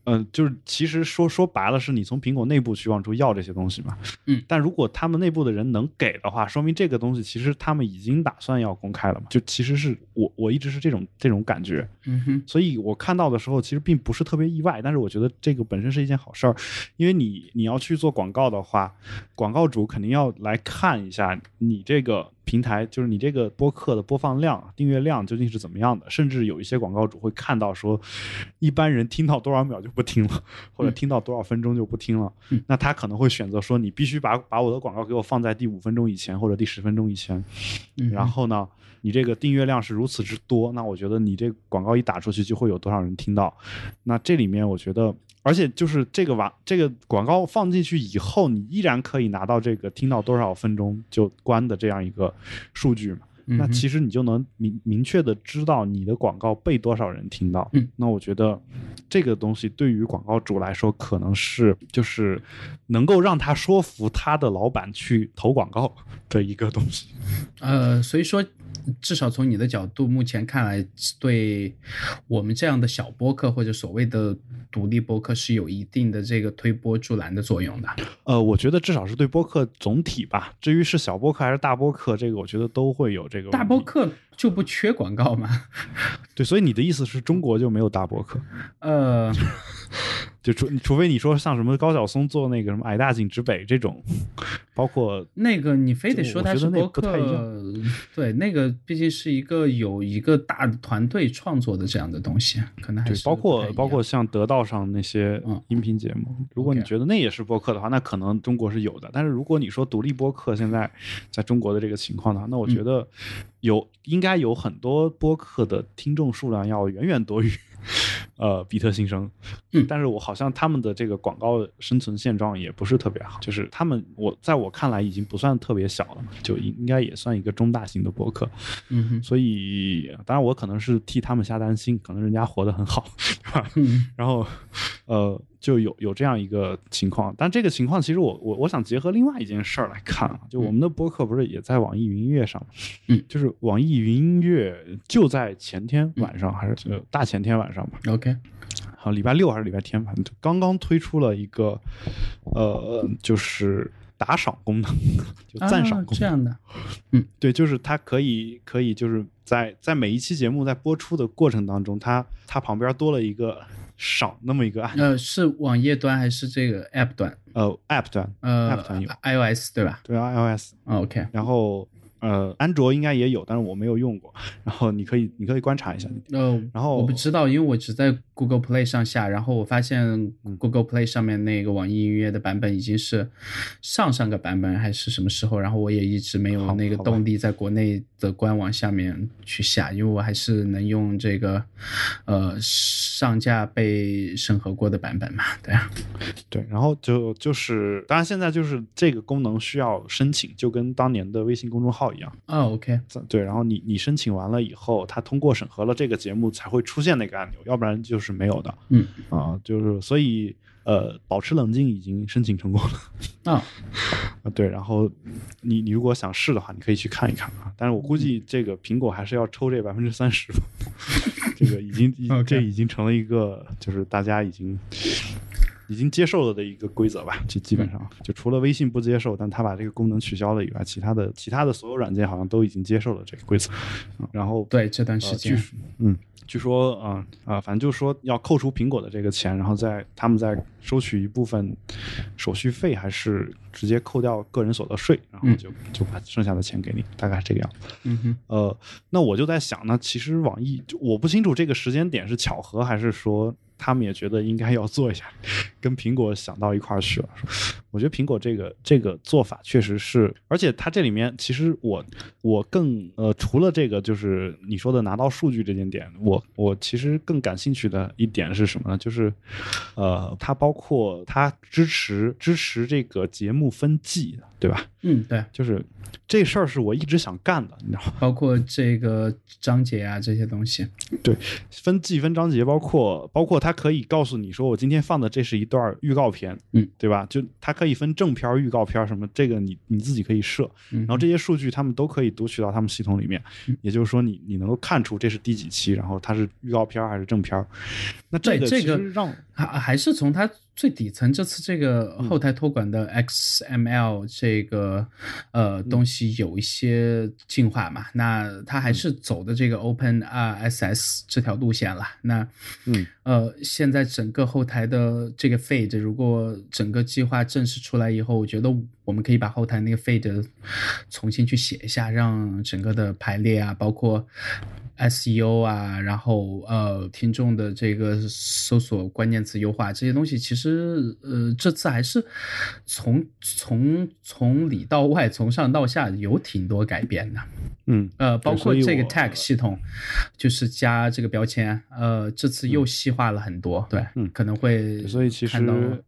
S1: 嗯、就是其实说说白了，是你从苹果内部去往出要这些东西嘛，
S2: 嗯，
S1: 但如果他们内部的人能给的话，说明这个东西其实他们已经打算要公开了嘛，就其实是我我一直是这种这种感觉，
S2: 嗯哼，
S1: 所以我看到的时候，其实并不是特别意外，但是我觉得这个本身是一件好事儿，因为你你要去做广告的话，广告主肯定要来看一下你这个平台，就是你这个播客的播放量、订阅量究竟是怎么样的，甚至有一些广告主会看到说，一般人听到多少秒就不听了，或者听到多少分钟就不听了，
S2: 嗯。
S1: 那他可能会选择说，你必须把把我的广告给我放在第五分钟以前或者第十分钟以前，
S2: 嗯。
S1: 然后呢，你这个订阅量是如此之多，那我觉得你这广告一打出去就会有多少人听到。那这里面我觉得，而且就是这个网这个广告放进去以后，你依然可以拿到这个听到多少分钟就关的这样一个数据嘛。那其实你就能明明确的知道你的广告被多少人听到。
S2: 嗯，
S1: 那我觉得这个东西对于广告主来说，可能是就是能够让他说服他的老板去投广告的一个东西。
S2: 呃，所以说，至少从你的角度，目前看来，对我们这样的小播客或者所谓的独立播客是有一定的这个推波助澜的作用的。
S1: 呃，我觉得至少是对播客总体吧。至于是小播客还是大播客，这个我觉得都会有这个
S2: 大播客就不缺广告吗？
S1: 对，所以你的意思是中国就没有大播客？
S2: 呃，
S1: 就除除非你说像什么高晓松做那个什么矮大紧直北这种，包括
S2: 那个你非得说他是播客，对，那个毕竟是一个有一个大的团队创作的这样的东西，可能还是，
S1: 对包括包括像得道上那些
S2: 嗯
S1: 音频节目，如果你觉得那也是播客的话，那可能中国是有的。但是如果你说独立播客现在在中国的这个情况的话，那我
S2: 嗯
S1: 觉得有应该有很多播客的听众数量要远远多于呃比特新生。
S2: 嗯
S1: 但是我好像他们的这个广告生存现状也不是特别好，就是他们我在我看来已经不算特别小了嘛，就应应该也算一个中大型的博客。
S2: 嗯哼，
S1: 所以当然我可能是替他们瞎担心，可能人家活得很好，对吧？
S2: 嗯
S1: 然后，呃，就有有这样一个情况，但这个情况其实我我我想结合另外一件事儿来看啊，就我们的播客不是也在网易云音乐上吗？
S2: 嗯，
S1: 就是网易云音乐就在前天晚上、还是呃大前天晚上吧
S2: ，，OK，
S1: 好礼拜六还是礼拜天，反正就刚刚推出了一个呃就是打赏功能，就赞赏
S2: 啊
S1: 功能。
S2: 这样的，
S1: 对，就是它可以可以就是在在每一期节目在播出的过程当中，它它旁边多了一个赏那么一个按钮
S2: 呃，是网页端还是这个 App 端？
S1: 呃 App 端
S2: 呃
S1: App 端有
S2: ，iOS 对吧、
S1: 对啊 iOS，
S2: 哦、？OK，
S1: 然后呃安卓应该也有，但是我没有用过，然后你可以你可以观察一下，
S2: 呃，
S1: 然后
S2: 我不知道，因为我只在 Google Play 上下，然后我发现
S1: 嗯。
S2: Google Play 上面那个网易音乐的版本已经是上上个版本还是什么时候，然后我也一直没有那个动力在国内的官网下面去下，因为我还是能用这个呃上架被审核过的版本嘛，对啊，
S1: 对，然后就就是当然现在就是这个功能需要申请，就跟当年的微信公众号一样。
S2: 哦，OK，
S1: 对，然后你你申请完了以后，它通过审核了这个节目才会出现那个按钮，要不然就是没有的
S2: 嗯，
S1: 啊。就是所以呃，保持冷静已经申请成功了
S2: 哦，
S1: 啊。对，然后你你如果想试的话，你可以去看一看啊。但是我估计这个苹果还是要抽这百分之三十吧，这个已经 这已经成了一个就是大家已经。已经接受了的一个规则吧，就基本上。就除了微信不接受，但他把这个功能取消了以外，其他的其他的所有软件好像都已经接受了这个规则。嗯。然后
S2: 对，这段时
S1: 呃
S2: 间，
S1: 据嗯，据说啊啊、反正就说要扣除苹果的这个钱，然后再他们再收取一部分手续费，还是直接扣掉个人所得税，然后
S2: 嗯。
S1: 就、就把剩下的钱给你，大概是这个样子。
S2: 嗯哼，
S1: 呃，那我就在想呢，其实网易就我不清楚这个时间点是巧合，还是说他们也觉得应该要做一下，跟苹果想到一块儿去了。我觉得苹果这个这个做法确实是，而且它这里面其实我我更呃除了这个就是你说的拿到数据这件点，我我其实更感兴趣的一点是什么呢？就是呃它包括它支持支持这个节目分季，对吧？
S2: 嗯，对，
S1: 就是这事儿是我一直想干的，你知道吗？
S2: 包括这个章节啊这些东西，
S1: 对，分季分章节，包括包括它可以告诉你说，我今天放的这是一段预告片，
S2: 嗯，
S1: 对吧？就它可以分正片儿、预告片儿什么，这个你你自己可以设，
S2: 嗯。
S1: 然后这些数据他们都可以读取到他们系统里面，
S2: 嗯。
S1: 也就是说你你能够看出这是第几期，然后它是预告片儿还是正片儿。那这个
S2: 对这个
S1: 其实让
S2: 还还是从它最底层这次这个后台托管的 XML 这个呃东西有一些进化嘛，那它还是走的这个 Open RSS 这条路线了。那
S1: 嗯。
S2: 呃，现在整个后台的这个 feed，如果整个计划正式出来以后，我觉得我们可以把后台那个 feed 重新去写一下，让整个的排列啊，包括 SEO 啊，然后呃听众的这个搜索关键词优化这些东西，其实呃这次还是从从从里到外，从上到下有挺多改变的。
S1: 嗯
S2: 呃，包括这个 tag 系统，就是加这个标签，呃，这次又细化了很多，对，
S1: 嗯
S2: 可能会
S1: 所以其
S2: 看到
S1: 实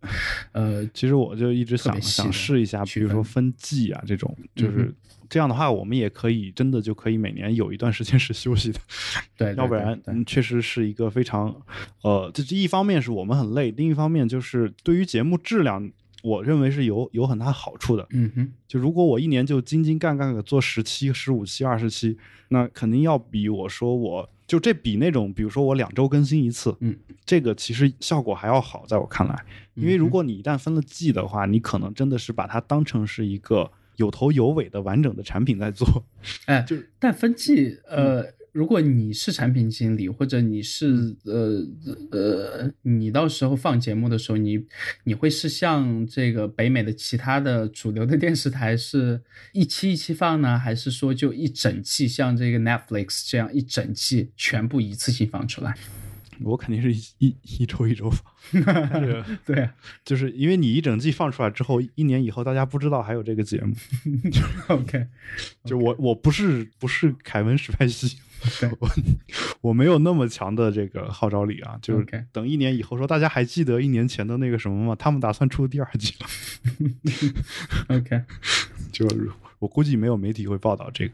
S2: 呃，
S1: 其实我就一直想想试一下，比如说
S2: 分
S1: 分季啊这种，就
S2: 嗯
S1: 是这样的话，我们也可以真的就可以每年有一段时间是休息的，
S2: 对，对
S1: 要不然确实是一个非常呃，这这一方面是我们很累，另一方面就是对于节目质量，我认为是有有很大好处的。
S2: 嗯哼，
S1: 就如果我一年就精精干干的做十期、十五期、二十期，那肯定要比我说我就这比那种，比如说我两周更新一次，
S2: 嗯，
S1: 这个其实效果还要好，在我看来，因为如果你一旦分了季的话，你可能真的是把它当成是一个有头有尾的完整的产品在做，
S2: 哎，
S1: 就是
S2: 但分季，
S1: 嗯
S2: 呃，如果你是产品经理，或者你是呃呃，你到时候放节目的时候，你你会是像这个北美的其他的主流的电视台是一期一期放呢，还是说就一整季像这个 Netflix 这样一整季全部一次性放出来？
S1: 我肯定是一一一周一周放，是。
S2: 对啊。
S1: 就是因为你一整季放出来之后，一年以后大家不知道还有这个节目，，
S2: OK，
S1: 就我我不是不是凯文史派西，我我没有那么强的这个号召力啊，就是等一年以后说大家还记得一年前的那个什么吗？他们打算出第二季了
S2: ，OK，
S1: 就是我估计没有媒体会报道这个。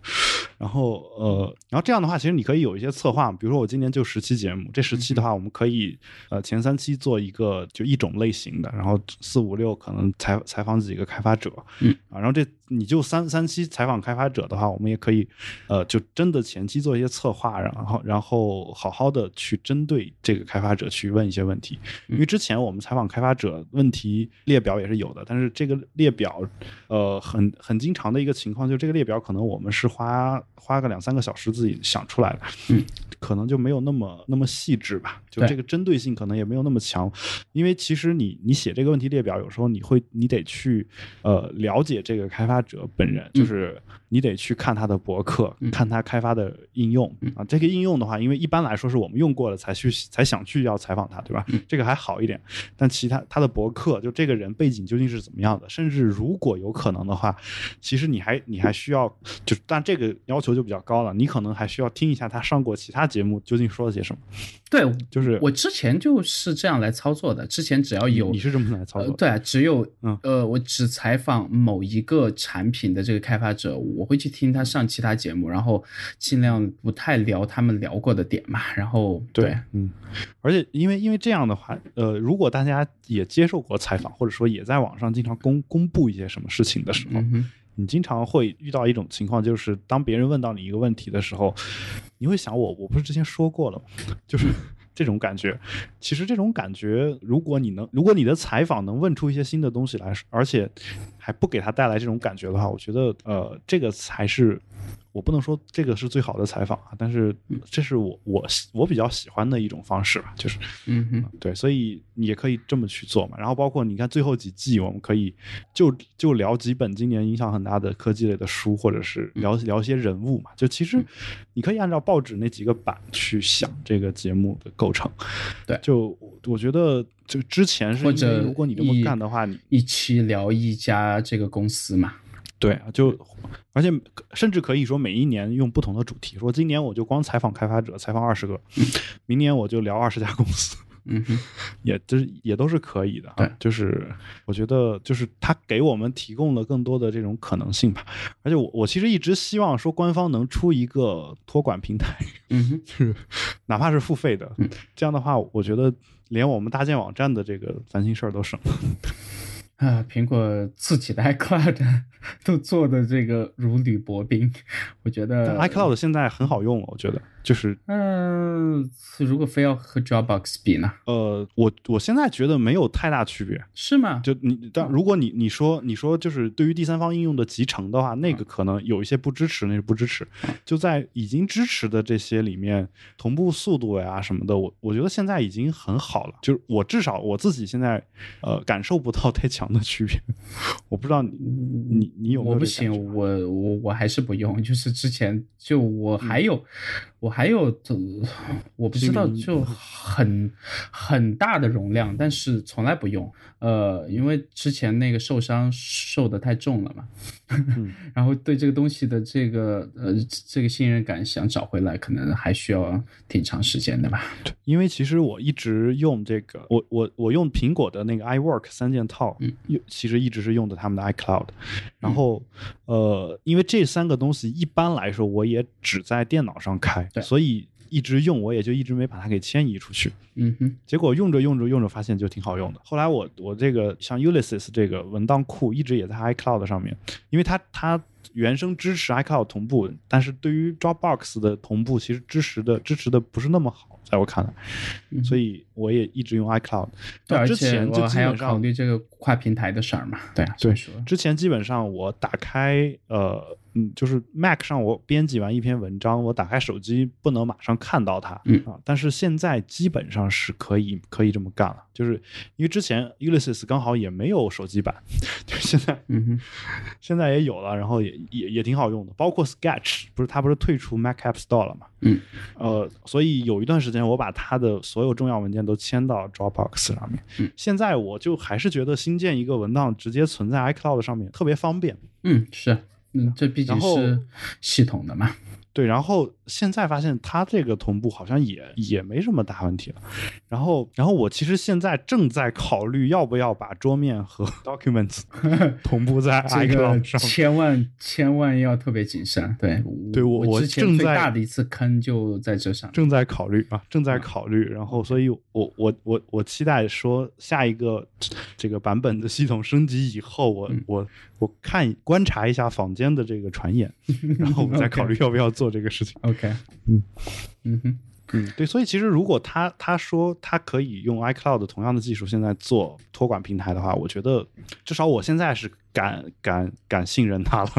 S1: 然后呃，然后这样的话，其实你可以有一些策划，比如说我今年就十期节目，这十期的话，我们可以呃前三期做一个就一种类型的，然后四五六可能采采访几个开发者，
S2: 嗯。
S1: 啊，然后这你就三三期采访开发者的话，我们也可以呃就真的前期做一些策划，然后然后好好的去针对这个开发者去问一些问题，因为之前我们采访开发者问题列表也是有的，但是这个列表呃很很经常的一个情况，就这个列表可能我们是花花个两三个小时自己想出来的，
S2: 嗯，
S1: 可能就没有那么那么细致吧，就这个针对性可能也没有那么强，因为其实你你写这个问题列表，有时候你会你得去呃了解这个开发者本人，就是你得去看他的博客，
S2: 嗯
S1: 看他开发的应用啊。这个应用的话，因为一般来说是我们用过了才去才想去要采访他，对吧？
S2: 嗯
S1: 这个还好一点，但其他他的博客就这个人背景究竟是怎么样的，甚至如果有可能的话，其实你还你还需要就但这个要求就比较高了，你可能还需要听一下他上过其他节目究竟说了些什么，
S2: 对，
S1: 就是
S2: 我之前就是这样来操作的，之前只要有
S1: 你是这么来操作的，
S2: 呃对啊，只有
S1: 嗯
S2: 呃，我只采访某一个产品的这个开发者，我会去听他上其他节目，然后尽量不太聊他们聊过的点嘛。然后对，
S1: 嗯，而且因为因为这样的话，呃，如果大家也接受过采访，或者说也在网上经常公公布一些什么事情的时候，
S2: 嗯，
S1: 你经常会遇到一种情况，就是当别人问到你一个问题的时候，你会想我我不是之前说过了吗，就是这种感觉。其实这种感觉，如果你能，如果你的采访能问出一些新的东西来，而且还不给他带来这种感觉的话，我觉得呃，这个才是。我不能说这个是最好的采访啊，但是这是我我我比较喜欢的一种方式吧，就是
S2: 嗯哼，
S1: 对，所以你也可以这么去做嘛。然后包括你看最后几季，我们可以就就聊几本今年影响很大的科技类的书，或者是聊聊一些人物嘛。就其实你可以按照报纸那几个版去想这个节目的构成。
S2: 对
S1: 就我觉得就之前是因为
S2: 或者
S1: 如果你这么干的话，你
S2: 一期聊一家这个公司嘛。
S1: 对啊，就而且甚至可以说每一年用不同的主题，说今年我就光采访开发者，采访二十个，明年我就聊二十家公司。
S2: 嗯哼，
S1: 也就是也都是可以的、啊，
S2: 对，
S1: 就是我觉得就是它给我们提供了更多的这种可能性吧，而且我我其实一直希望说官方能出一个托管平台，
S2: 嗯哼，
S1: 就 是哪怕是付费的，
S2: 嗯
S1: 这样的话，我觉得连我们搭建网站的这个烦心事儿都省了。
S2: 啊，苹果自己的 iCloud 都做的这个如履薄冰，我觉得
S1: iCloud 现在很好用了，我觉得。就是
S2: 嗯、如果非要和 Dropbox 比呢？
S1: 呃，我我现在觉得没有太大区别。
S2: 是吗？
S1: 就你，但如果你你说你说就是对于第三方应用的集成的话，那个可能有一些不支持，那是不支持。就在已经支持的这些里面，同步速度呀什么的，我我觉得现在已经很好了。就是我至少我自己现在呃感受不到太强的区别。我不知道你你你有没有
S2: 我不行，我我我还是不用。就是之前就我还有、我还有呃我不知道，就很很大的容量，但是从来不用。呃，因为之前那个受伤受的太重了嘛，
S1: 嗯
S2: 然后对这个东西的这个呃这个信任感想找回来，可能还需要挺长时间的吧。
S1: 对 因为其实我一直用这个，我我我用苹果的那个 iWork 三件套，
S2: 嗯
S1: 用其实一直是用的他们的 iCloud，然后、呃，因为这三个东西一般来说我也只在电脑上开，
S2: 对
S1: 所以一直用，我也就一直没把它给迁移出去。
S2: 嗯哼，
S1: 结果用着用着用着发现就挺好用的。后来我我这个像 Ulysses 这个文档库一直也在 iCloud 上面，因为它它原生支持 iCloud 同步，但是对于 Dropbox 的同步其实支持的支持的不是那么好，在我看来，
S2: 嗯
S1: 所以我也一直用 iCloud。
S2: 对，
S1: 之
S2: 而且
S1: 前就基
S2: 我还要考虑这个跨平台的事儿嘛。对啊，所以说
S1: 之前基本上我打开呃嗯，就是 Mac 上我编辑完一篇文章，我打开手机不能马上看到它，
S2: 嗯。
S1: 啊，但是现在基本上是可以可以这么干了，就是因为之前 Ulysses 刚好也没有手机版，就是现在
S2: 嗯哼，
S1: 现在也有了，然后也也也挺好用的，包括 Sketch 不是它不是退出 Mac App Store 了嘛，
S2: 嗯，
S1: 呃，所以有一段时间我把它的所有重要文件都迁到 Dropbox 上面，
S2: 嗯。
S1: 现在我就还是觉得新建一个文档直接存在 iCloud 上面特别方便。
S2: 嗯，是，嗯，这毕竟是系统的嘛。
S1: 对，然后现在发现它这个同步好像也也没什么大问题了。然后，然后我其实现在正在考虑要不要把桌面和 Documents 同步在 iCloud 上面。
S2: 千万千万要特别谨慎。对，
S1: 对我我
S2: 我之前最
S1: 正在
S2: 大的一次坑就在这上。
S1: 正在考虑啊，正
S2: 嗯
S1: 在考虑。然后，所以我我我我期待说下一个这个版本的系统升级以后，我
S2: 嗯
S1: 我我看观察一下坊间的这个传言，然后我们再考虑要不要做这个事情。
S2: OK，
S1: 嗯
S2: 嗯哼，
S1: 嗯，对，所以其实如果他他说他可以用 iCloud 同样的技术现在做托管平台的话，我觉得至少我现在是敢敢敢信任他了？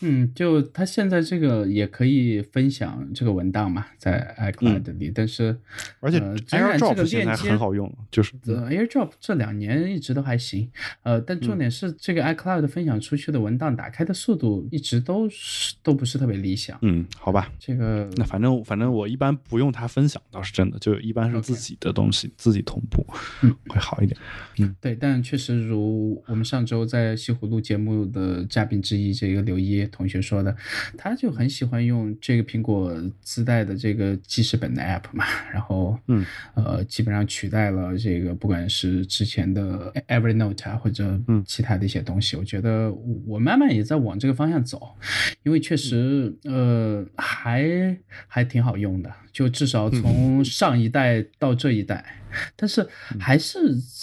S2: 嗯，就它现在这个也可以分享这个文档嘛，在 iCloud 里，但是
S1: 嗯而且
S2: 呃当然这
S1: AirDrop
S2: 个
S1: 现在
S2: 链接
S1: 很好用，就是
S2: 呃，AirDrop 这两年一直都还行，呃，但重点是这个 iCloud 分享出去的文档打开的速度一直都是都不是特别理想。
S1: 嗯，好吧。
S2: 这个
S1: 那反正反正我一般不用它分享，倒是真的，就一般是自己的东西自己同步
S2: 嗯
S1: 会好一点。
S2: 嗯对，但确实如我们上周在西湖录节目的嘉宾之一这个刘一同学说的，他就很喜欢用这个苹果自带的这个记事本的 app 嘛，然后
S1: 嗯。
S2: 呃，基本上取代了这个不管是之前的 Evernote 啊或者
S1: 嗯。
S2: 其他的一些东西，我觉得我我慢慢也在往这个方向走，因为确实呃还还挺好用的，就至少从上一代到这一代。但是还是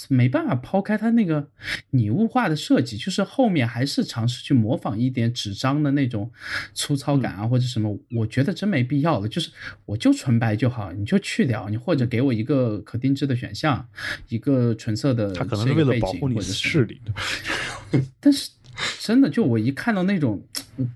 S2: 没办法抛开它那个拟物化的设计，就是后面还是尝试去模仿一点纸张的那种粗糙感啊，或者什么，我觉得真没必要了。就是我就纯白就好，你就去掉，你或者给我一个可定制的选项，一个纯色的
S1: 它可能是为了保护你
S2: 或者什么
S1: 视力，
S2: 但是 真的，就我一看到那种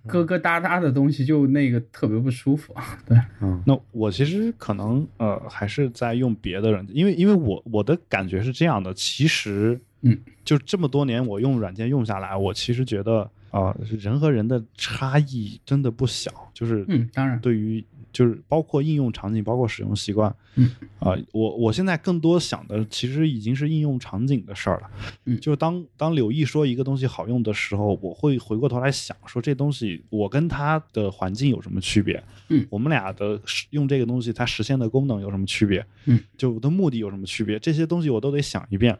S2: 疙疙瘩瘩的东西，就那个特别不舒服。对，
S1: 嗯，那我其实可能呃还是在用别的软件，因为因为我我的感觉是这样的，其实
S2: 嗯，
S1: 就这么多年我用软件用下来，我其实觉得啊、呃人和人的差异真的不小，就是
S2: 嗯，当然，
S1: 对于就是包括应用场景，包括使用习惯。
S2: 嗯，
S1: 啊、我我现在更多想的其实已经是应用场景的事儿了。
S2: 嗯
S1: 就是当当柳毅说一个东西好用的时候，我会回过头来想，说这东西我跟它的环境有什么区别？
S2: 嗯
S1: 我们俩的使用这个东西它实现的功能有什么区别？
S2: 嗯，
S1: 就我的目的有什么区别？这些东西我都得想一遍，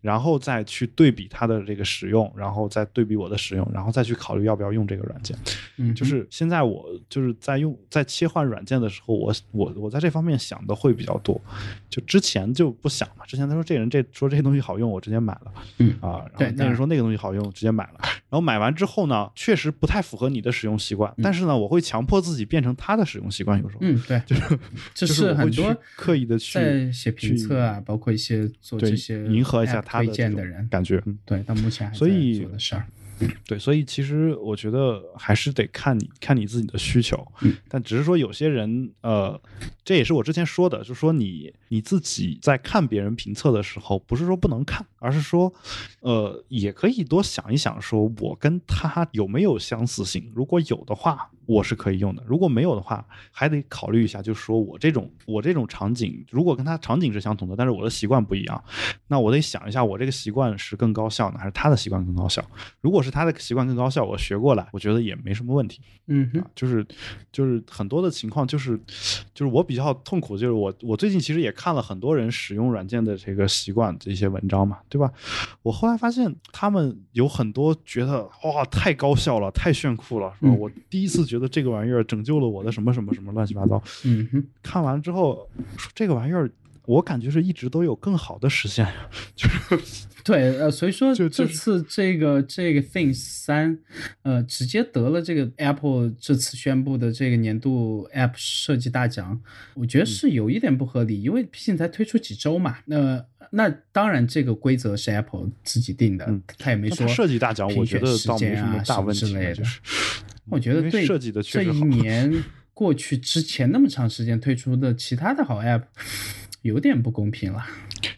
S1: 然后再去对比它的这个使用，然后再对比我的使用，然后再去考虑要不要用这个软件。
S2: 嗯，
S1: 就是现在我就是在用在切换软件的时候，我我我在这方面想的会比较多，就之前就不想嘛。之前他说这人这说这些东西好用，我直接买了，
S2: 嗯
S1: 啊，然后那人说那个东西好用，直接买了。然后买完之后呢，确实不太符合你的使用习惯，但是呢，我会强迫自己变成他的使用习惯，有时候，
S2: 嗯，对，
S1: 就是就是
S2: 很多
S1: 刻意的去
S2: 在写评测啊，包括一些做这些
S1: 迎合一下
S2: 推荐的人，
S1: 感觉，嗯。
S2: 对，到目前还
S1: 所以
S2: 在做的事儿。
S1: 对，所以其实我觉得还是得看你看你自己的需求，
S2: 嗯
S1: 但只是说有些人，呃，这也是我之前说的，就是说你你自己在看别人评测的时候，不是说不能看，而是说，呃，也可以多想一想，说我跟他有没有相似性，如果有的话，我是可以用的；如果没有的话，还得考虑一下，就是说我这种我这种场景，如果跟他场景是相同的，但是我的习惯不一样，那我得想一下，我这个习惯是更高效呢，还是他的习惯更高效？如果是他的习惯更高效，我学过来，我觉得也没什么问题。
S2: 嗯哼，
S1: 就是就是很多的情况，就是就是我比较痛苦，就是我我最近其实也看了很多人使用软件的这个习惯这些文章嘛，对吧？我后来发现他们有很多觉得哇太高效了，太炫酷了，说
S2: 嗯
S1: 我第一次觉得这个玩意儿拯救了我的什么什么什么乱七八糟。
S2: 嗯哼，
S1: 看完之后说这个玩意儿。我感觉是一直都有更好的实现，就是
S2: 对，呃，所以说这次这个这个 Things 三，呃，直接得了这个 Apple 这次宣布的这个年度 App 设计大奖，我觉得是有一点不合理，因为毕竟才推出几周嘛。那那当然，这个规则是 Apple 自己定的，
S1: 嗯
S2: 他也没说
S1: 设计大奖，我觉得
S2: 时间
S1: 倒没什么
S2: 啊什么
S1: 大问题嘛，
S2: 之类的
S1: 就是
S2: 我觉得对
S1: 设计的
S2: 这一年过去之前那么长时间推出的其他的好 App，有点不公平了。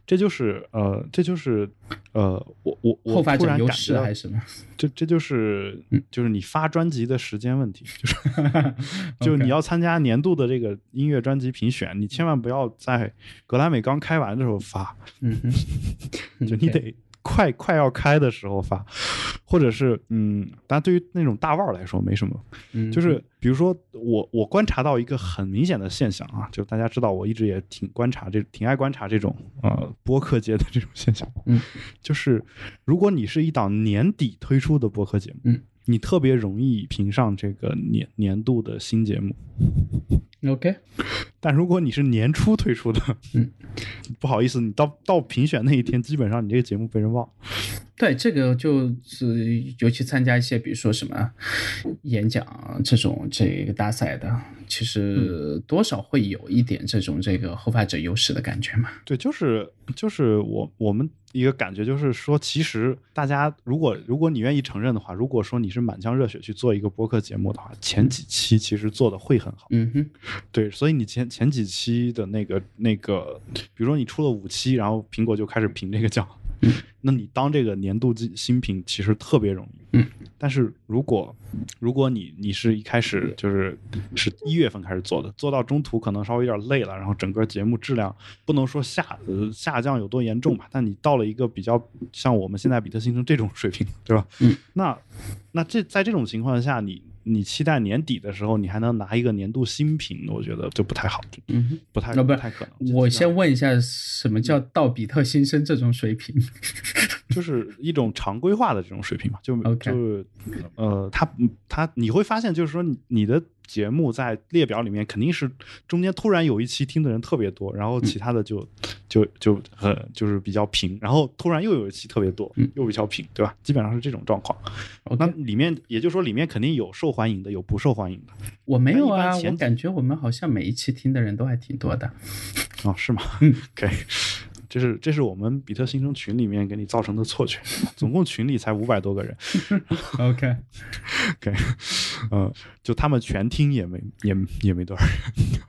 S1: 这就是呃，这就是呃，我我我突然感觉到
S2: 还是什么？
S1: 这这就是
S2: 嗯
S1: 就是你发专辑的时间问题，就是 就你要参加年度的这个音乐专辑评选，你千万不要在格莱美刚开完的时候发，就你得快快要开的时候发，或者是嗯，当然对于那种大腕儿来说没什么，
S2: 嗯
S1: 就是比如说我我观察到一个很明显的现象啊，就大家知道我一直也挺观察这挺爱观察这种呃播客界的这种现象，
S2: 嗯，
S1: 就是如果你是一档年底推出的播客节目，
S2: 嗯，
S1: 你特别容易评上这个年年度的新节目
S2: ，OK，
S1: 但如果你是年初推出的，
S2: 嗯，
S1: 不好意思，你到到评选那一天，基本上你这个节目被人忘。
S2: 对这个就是尤其参加一些比如说什么演讲这种这个大赛的，其实多少会有一点这种这个后发者优势的感觉嘛。
S1: 对，就是就是我我们一个感觉就是说，其实大家如果如果你愿意承认的话，如果说你是满腔热血去做一个播客节目的话，前几期其实做的会很好。
S2: 嗯哼，
S1: 对，所以你前前几期的那个那个，比如说你出了五期，然后苹果就开始评这个奖，那你当这个年度新新品其实特别容易。
S2: 嗯，
S1: 但是如果如果你你是一开始就是是一月份开始做的，做到中途可能稍微有点累了，然后整个节目质量不能说下呃下降有多严重吧，但你到了一个比较像我们现在比特新生这种水平，对吧？
S2: 嗯，
S1: 那那这在这种情况下，你你期待年底的时候你还能拿一个年度新品，我觉得就不太好，
S2: 嗯。
S1: 不太
S2: 那不
S1: 不太可能。
S2: 我先问一下，什么叫到比特新生这种水平？
S1: 就是一种常规化的这种水平嘛，就 就是呃，他他你会发现，就是说你你的节目在列表里面肯定是中间突然有一期听的人特别多，然后其他的就、就就呃就是比较平，然后突然又有一期特别多，
S2: 嗯
S1: 又比较平，对吧？基本上是这种状况。那里面也就是说里面肯定有受欢迎的，有不受欢迎的。
S2: 我没有啊，我感觉我们好像每一期听的人都还挺多的。
S1: 哦，是吗？
S2: 嗯
S1: 可以。这是这是我们比特新生群里面给你造成的错觉，总共群里才五百多个人，OK，OK，呃，就他们全听也没也也没多少人。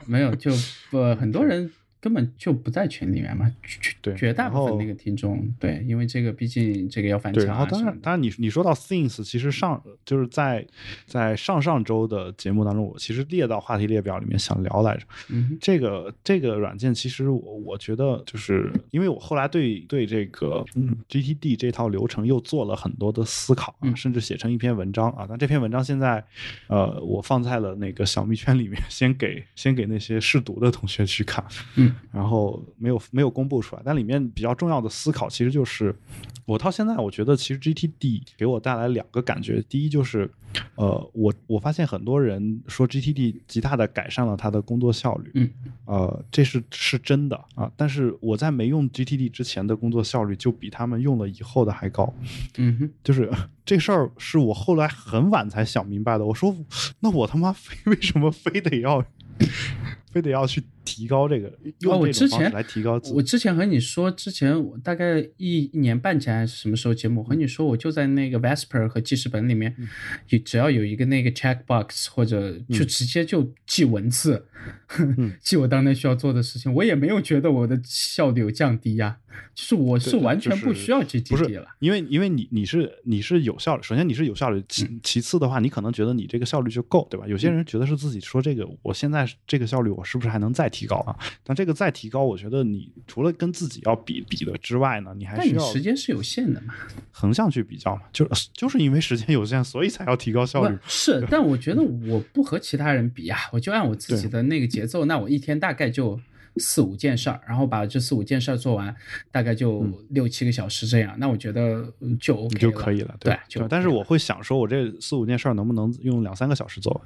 S2: 没有，就呃很多人根本就不在群里面嘛，绝
S1: 对
S2: 绝大部分那个听众，对，因为这个毕竟这个要翻
S1: 对，
S2: 墙
S1: 然后当然。当然你你说到 Things，其实上就是在在上上周的节目当中，我其实列到话题列表里面想聊来着。
S2: 嗯
S1: 这个这个软件其实我我觉得就是因为我后来对对这个嗯 GTD 这套流程又做了很多的思考啊，
S2: 嗯
S1: 甚至写成一篇文章啊。但这篇文章现在呃我放在了那个小蜜圈里面，先给先给那些试读的同学去看，
S2: 嗯，
S1: 然后没有没有公布出来。但里面比较重要的思考其实就是，我到现在我觉得其实 GTD 给我带来两个感觉，第一就是呃我我发现很多人说 GTD 极大的改善了他的工作效率，
S2: 嗯
S1: 呃，这是是真的啊。但是我在没用 GTD 之前的工作效率就比他们用了以后的还高，
S2: 嗯哼，
S1: 就是 这事儿是我后来很晚才想明白的。我说，那我他妈非为什么非得要 非得要去提高这个
S2: 哦，
S1: 用
S2: 我之前
S1: 来提高自己？
S2: 我之前和你说，之前我大概一一年半前还是什么时候节目，我和你说，我就在那个 Vesper 和记事本里面，有只要有一个那个 checkbox 或者就直接就记文字，记我当天需要做的事情，我也没有觉得我的效率有降低呀、就是我是完全不需要
S1: 不
S2: GTD
S1: 是
S2: 了。
S1: 因为因为你你是你是有效率，首先你是有效率，其
S2: 嗯
S1: 其次的话，你可能觉得你这个效率就够，对吧？有些人觉得是自己说这个，我现在这个效率我是不是还能再提高啊？但这个再提高，我觉得你除了跟自己要比比的之外呢，你还
S2: 但你
S1: 需要
S2: 时间是有限的嘛？
S1: 横向去比较嘛，就就是因为时间有限，所以才要提高效率。
S2: 是，但我觉得我不和其他人比啊、我就按我自己的那个节奏，那我一天大概就四五件事儿，然后把这四五件事儿做完，大概就六七个小时这样，那我觉得呃就 OK
S1: 你就可以了，
S2: 对
S1: 吧，
S2: 就
S1: 但是我会想说，我这四五件事儿能不能用两三个小时做完，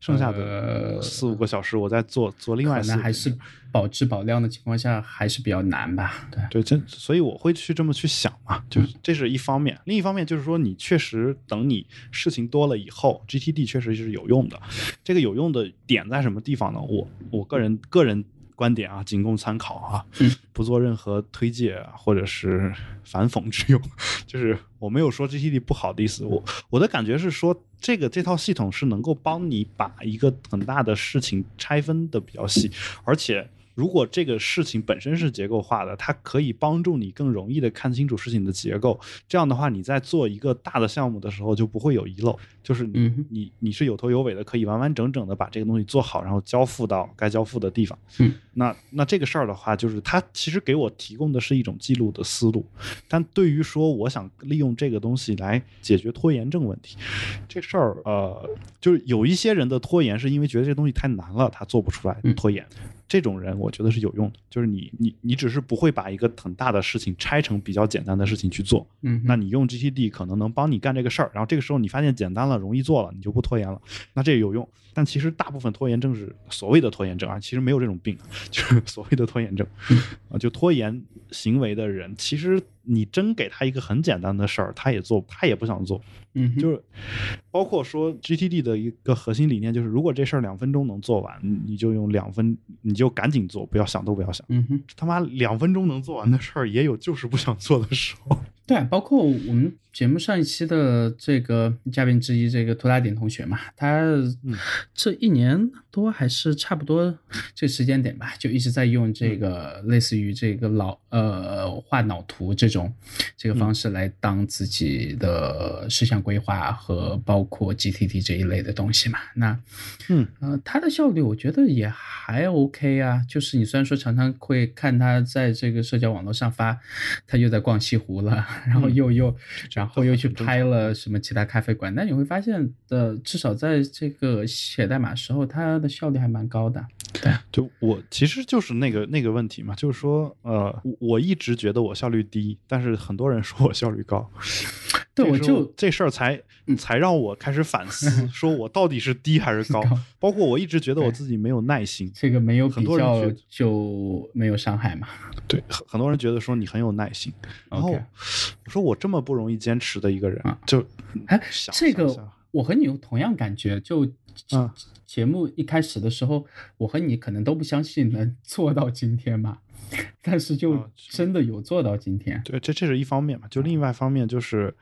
S1: 剩下的
S2: 呃
S1: 四五个小时我再做做另外
S2: 可能还是保质保量的情况下还是比较难吧？对，
S1: 对，这所以我会去这么去想嘛，就是这是一方面，另一方面就是说，你确实等你事情多了以后，GTD 确实是有用的。这个有用的点在什么地方呢？我我个人个人观点啊，仅供参考啊，
S2: 嗯
S1: 不做任何推介啊或者是反讽之用。就是我没有说 GTD 不好的意思，我我的感觉是说，这个这套系统是能够帮你把一个很大的事情拆分的比较细，而且。如果这个事情本身是结构化的，它可以帮助你更容易的看清楚事情的结构。这样的话，你在做一个大的项目的时候就不会有遗漏，就是你、
S2: 嗯
S1: 你你是有头有尾的，可以完完整整的把这个东西做好，然后交付到该交付的地方。
S2: 嗯，
S1: 那那这个事儿的话，就是它其实给我提供的是一种记录的思路，但对于说我想利用这个东西来解决拖延症问题，这事儿呃，就是有一些人的拖延是因为觉得这东西太难了，他做不出来
S2: 嗯
S1: 拖延。这种人我觉得是有用的，就是你你你只是不会把一个很大的事情拆成比较简单的事情去做，
S2: 嗯，
S1: 那你用 GTD 可能能帮你干这个事儿，然后这个时候你发现简单了、容易做了，你就不拖延了，那这也有用。但其实大部分拖延症是所谓的拖延症啊，其实没有这种病，就是所谓的拖延症。啊，就拖延行为的人，其实你真给他一个很简单的事儿，他也做，他也不想做。
S2: 嗯哼，
S1: 就是包括说 GTD 的一个核心理念就是，如果这事儿两分钟能做完，你就用两分，你就赶紧做，不要想都不要想。
S2: 嗯哼。
S1: 他妈两分钟能做完的事儿，也有就是不想做的时候。
S2: 对，包括我们节目上一期的这个嘉宾之一，这个涂大鼎同学嘛，他这一年多还是差不多这个时间点吧，就一直在用这个类似于这个脑呃画脑图这种这个方式来当自己的事项规划和包括 GTD 这一类的东西嘛。那
S1: 嗯
S2: 呃，它的效率我觉得也还 OK 啊，就是你虽然说常常会看他在这个社交网络上发，他又在逛西湖了，然后又又，然后又去拍了什么其他咖啡馆，那你会发现的，至少在这个写代码时候，它的效率还蛮高的。对，
S1: 就我其实就是那个那个问题嘛，就是说，呃，我我一直觉得我效率低，但是很多人说我效率高。
S2: 对，我就
S1: 这事儿才
S2: 嗯
S1: 才让我开始反思，说我到底是低还是高
S2: 高？
S1: 包括我一直觉得我自己没有耐心，
S2: 这个没有
S1: 很
S2: 比较
S1: 多人
S2: 就没有伤害嘛。
S1: 对，很很多人觉得说你很有耐心，然后我说我这么不容易坚持的一个人
S2: 啊，
S1: 就
S2: 哎，这个我和你有同样感觉，就
S1: 嗯
S2: 节目一开始的时候，我和你可能都不相信能做到今天嘛。但是就
S1: 啊
S2: 真的有做到今天。
S1: 对，这这是一方面嘛，就另外一方面就是，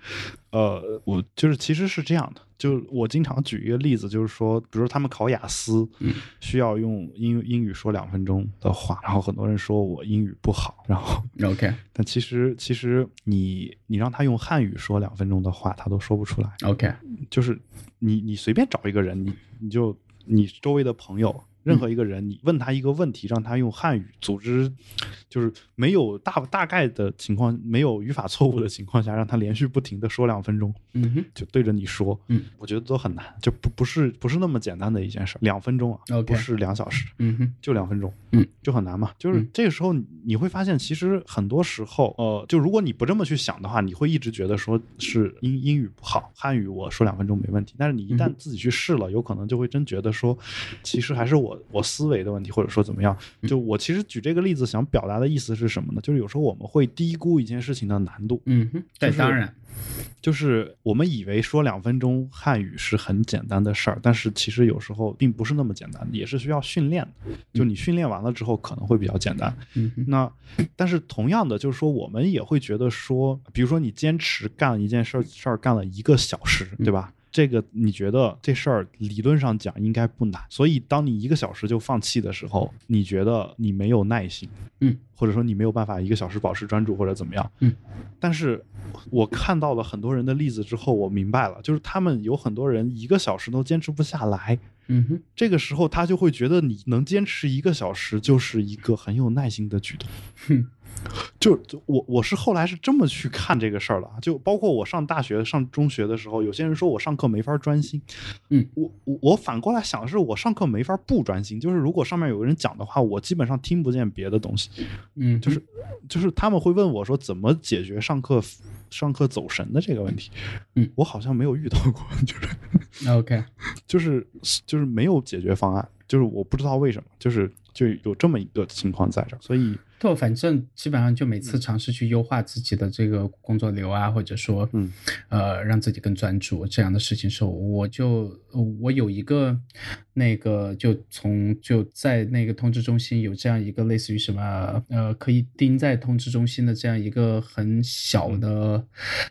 S1: 呃，我就是其实是这样的，就我经常举一个例子，就是说，比如说他们考雅思，
S2: 嗯
S1: 需要用英英语说两分钟的话，然后很多人说我英语不好，然后
S2: OK
S1: 但其实其实你你让他用汉语说两分钟的话，他都说不出来
S2: ，OK，
S1: 就是你你随便找一个人，你你就你周围的朋友。任何一个人，你问他一个问题，让他用汉语组织，就是没有大大概的情况，没有语法错误的情况下，让他连续不停的说两分钟，
S2: 嗯哼
S1: 就对着你说，
S2: 嗯，
S1: 我觉得都很难，就不不是不是那么简单的一件事，两分钟啊不是两小时，
S2: 嗯哼
S1: 就两分钟，
S2: 嗯，
S1: 就很难嘛。就是
S2: 嗯。
S1: 这个时候你你会发现，其实很多时候，呃，就如果你不这么去想的话，你会一直觉得说是英英语不好，汉语我说两分钟没问题。但是你一旦
S2: 嗯
S1: 自己去试了，有可能就会真觉得说，其实还是我我思维的问题，或者说怎么样。
S2: 嗯
S1: 就我其实举这个例子想表达的意思是什么呢？就是有时候我们会低估一件事情的难度。
S2: 嗯哼，对，
S1: 就是
S2: 当然，
S1: 就是我们以为说两分钟汉语是很简单的事儿，但是其实有时候并不是那么简单，也是需要训练的。就你训练完了之后，可能会比较简单。
S2: 嗯哼
S1: 那但是同样的，就是说我们也会觉得说，比如说你坚持干一件事儿事儿干了一个小时，对吧？这个你觉得这事儿理论上讲应该不难，所以当你一个小时就放弃的时候，你觉得你没有耐心，
S2: 嗯，
S1: 或者说你没有办法一个小时保持专注或者怎么样，
S2: 嗯，
S1: 但是我看到了很多人的例子之后，我明白了，就是他们有很多人一个小时都坚持不下来，
S2: 嗯哼
S1: 这个时候他就会觉得你能坚持一个小时就是一个很有耐心的举动。
S2: 哼
S1: 就就我我是后来是这么去看这个事儿的啊，就包括我上大学、上中学的时候，有些人说我上课没法专心，
S2: 嗯，
S1: 我我我反过来想的是，我上课没法不专心，就是如果上面有个人讲的话，我基本上听不见别的东西，
S2: 嗯，
S1: 就是就是他们会问我说怎么解决上课上课走神的这个问题，
S2: 嗯，
S1: 我好像没有遇到过，就是。
S2: OK，
S1: 就是就是没有解决方案，就是我不知道为什么，就是就有这么一个情况在这儿，所以
S2: 对，反正基本上就每次尝试去优化自己的这个工作流啊，或者说，
S1: 嗯，
S2: 呃，让自己更专注这样的事情时候，我就我有一个那个就从就在那个通知中心有这样一个类似于什么呃可以钉在通知中心的这样一个很小的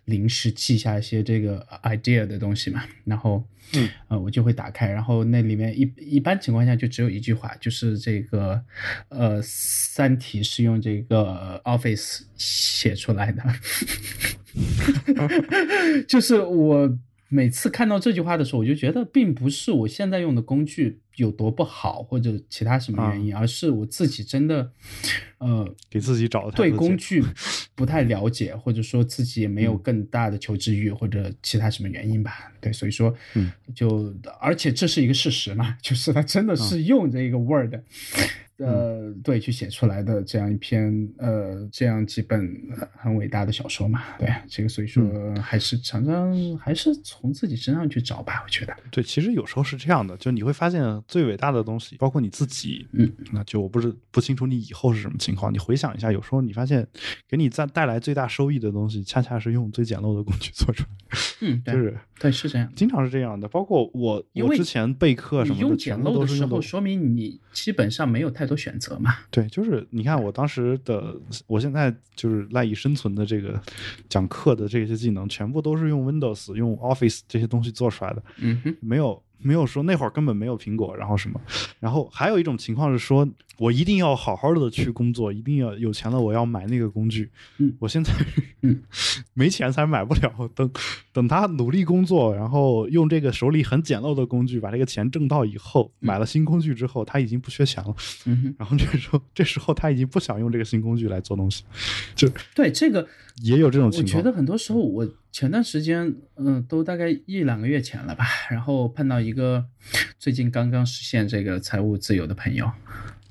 S2: 临时记下一些这个 idea 的东西嘛，然后。
S1: 嗯，
S2: 呃，我就会打开，然后那里面一一般情况下就只有一句话，就是这个，呃，《三体》是用这个 Office 写出来的，就是我每次看到这句话的时候，我就觉得并不是我现在用的工具有多不好，或者其他什么原因，而是我自己真的，呃，
S1: 给自己找的
S2: 对工具不太了解，或者说自己也没有
S1: 嗯。
S2: 更大的求知欲，或者其他什么原因吧。对，所以说，
S1: 嗯，
S2: 就而且这是一个事实嘛，就是他真的是用这个 Word，、呃，对，去写出来的这样一篇呃这样几本呃很伟大的小说嘛。对，这个所以说还是常常还是从自己身上去找吧，我觉得。
S1: 对，其实有时候是这样的，就你会发现最伟大的东西，包括你自己，
S2: 嗯，
S1: 那就我不是不清楚你以后是什么情况，你回想一下，有时候你发现给你带带来最大收益的东西，恰恰是用最简陋的工具做出来，
S2: 嗯，对，
S1: 就是
S2: 对，是这样。
S1: 经常是这样的。包括我，我之前备课什么的，
S2: 你用简陋的时候，说明你基本上没有太多选择嘛。
S1: 对，就是你看我当时的，我现在就是赖以生存的这个讲课的这些技能，全部都是用 Windows、用 Office 这些东西做出来的，
S2: 嗯哼，
S1: 没有没有说那会儿根本没有苹果，然后什么，然后还有一种情况是说我一定要好好的去工作，一定要有钱了我要买那个工具，
S2: 嗯
S1: 我现在
S2: 嗯
S1: 没钱才买不了，等等他努力工作，然后用这个手里很简陋的工具把这个钱挣到以后，买了新工具之后，他已经不缺钱了。
S2: 嗯，
S1: 然后这时候，这时候他已经不想用这个新工具来做东西，就
S2: 对这个。
S1: 也有这种
S2: 我
S1: 情况。
S2: 我觉得很多时候，我前段时间，嗯、都大概一两个月前了吧，然后碰到一个最近刚刚实现这个财务自由的朋友，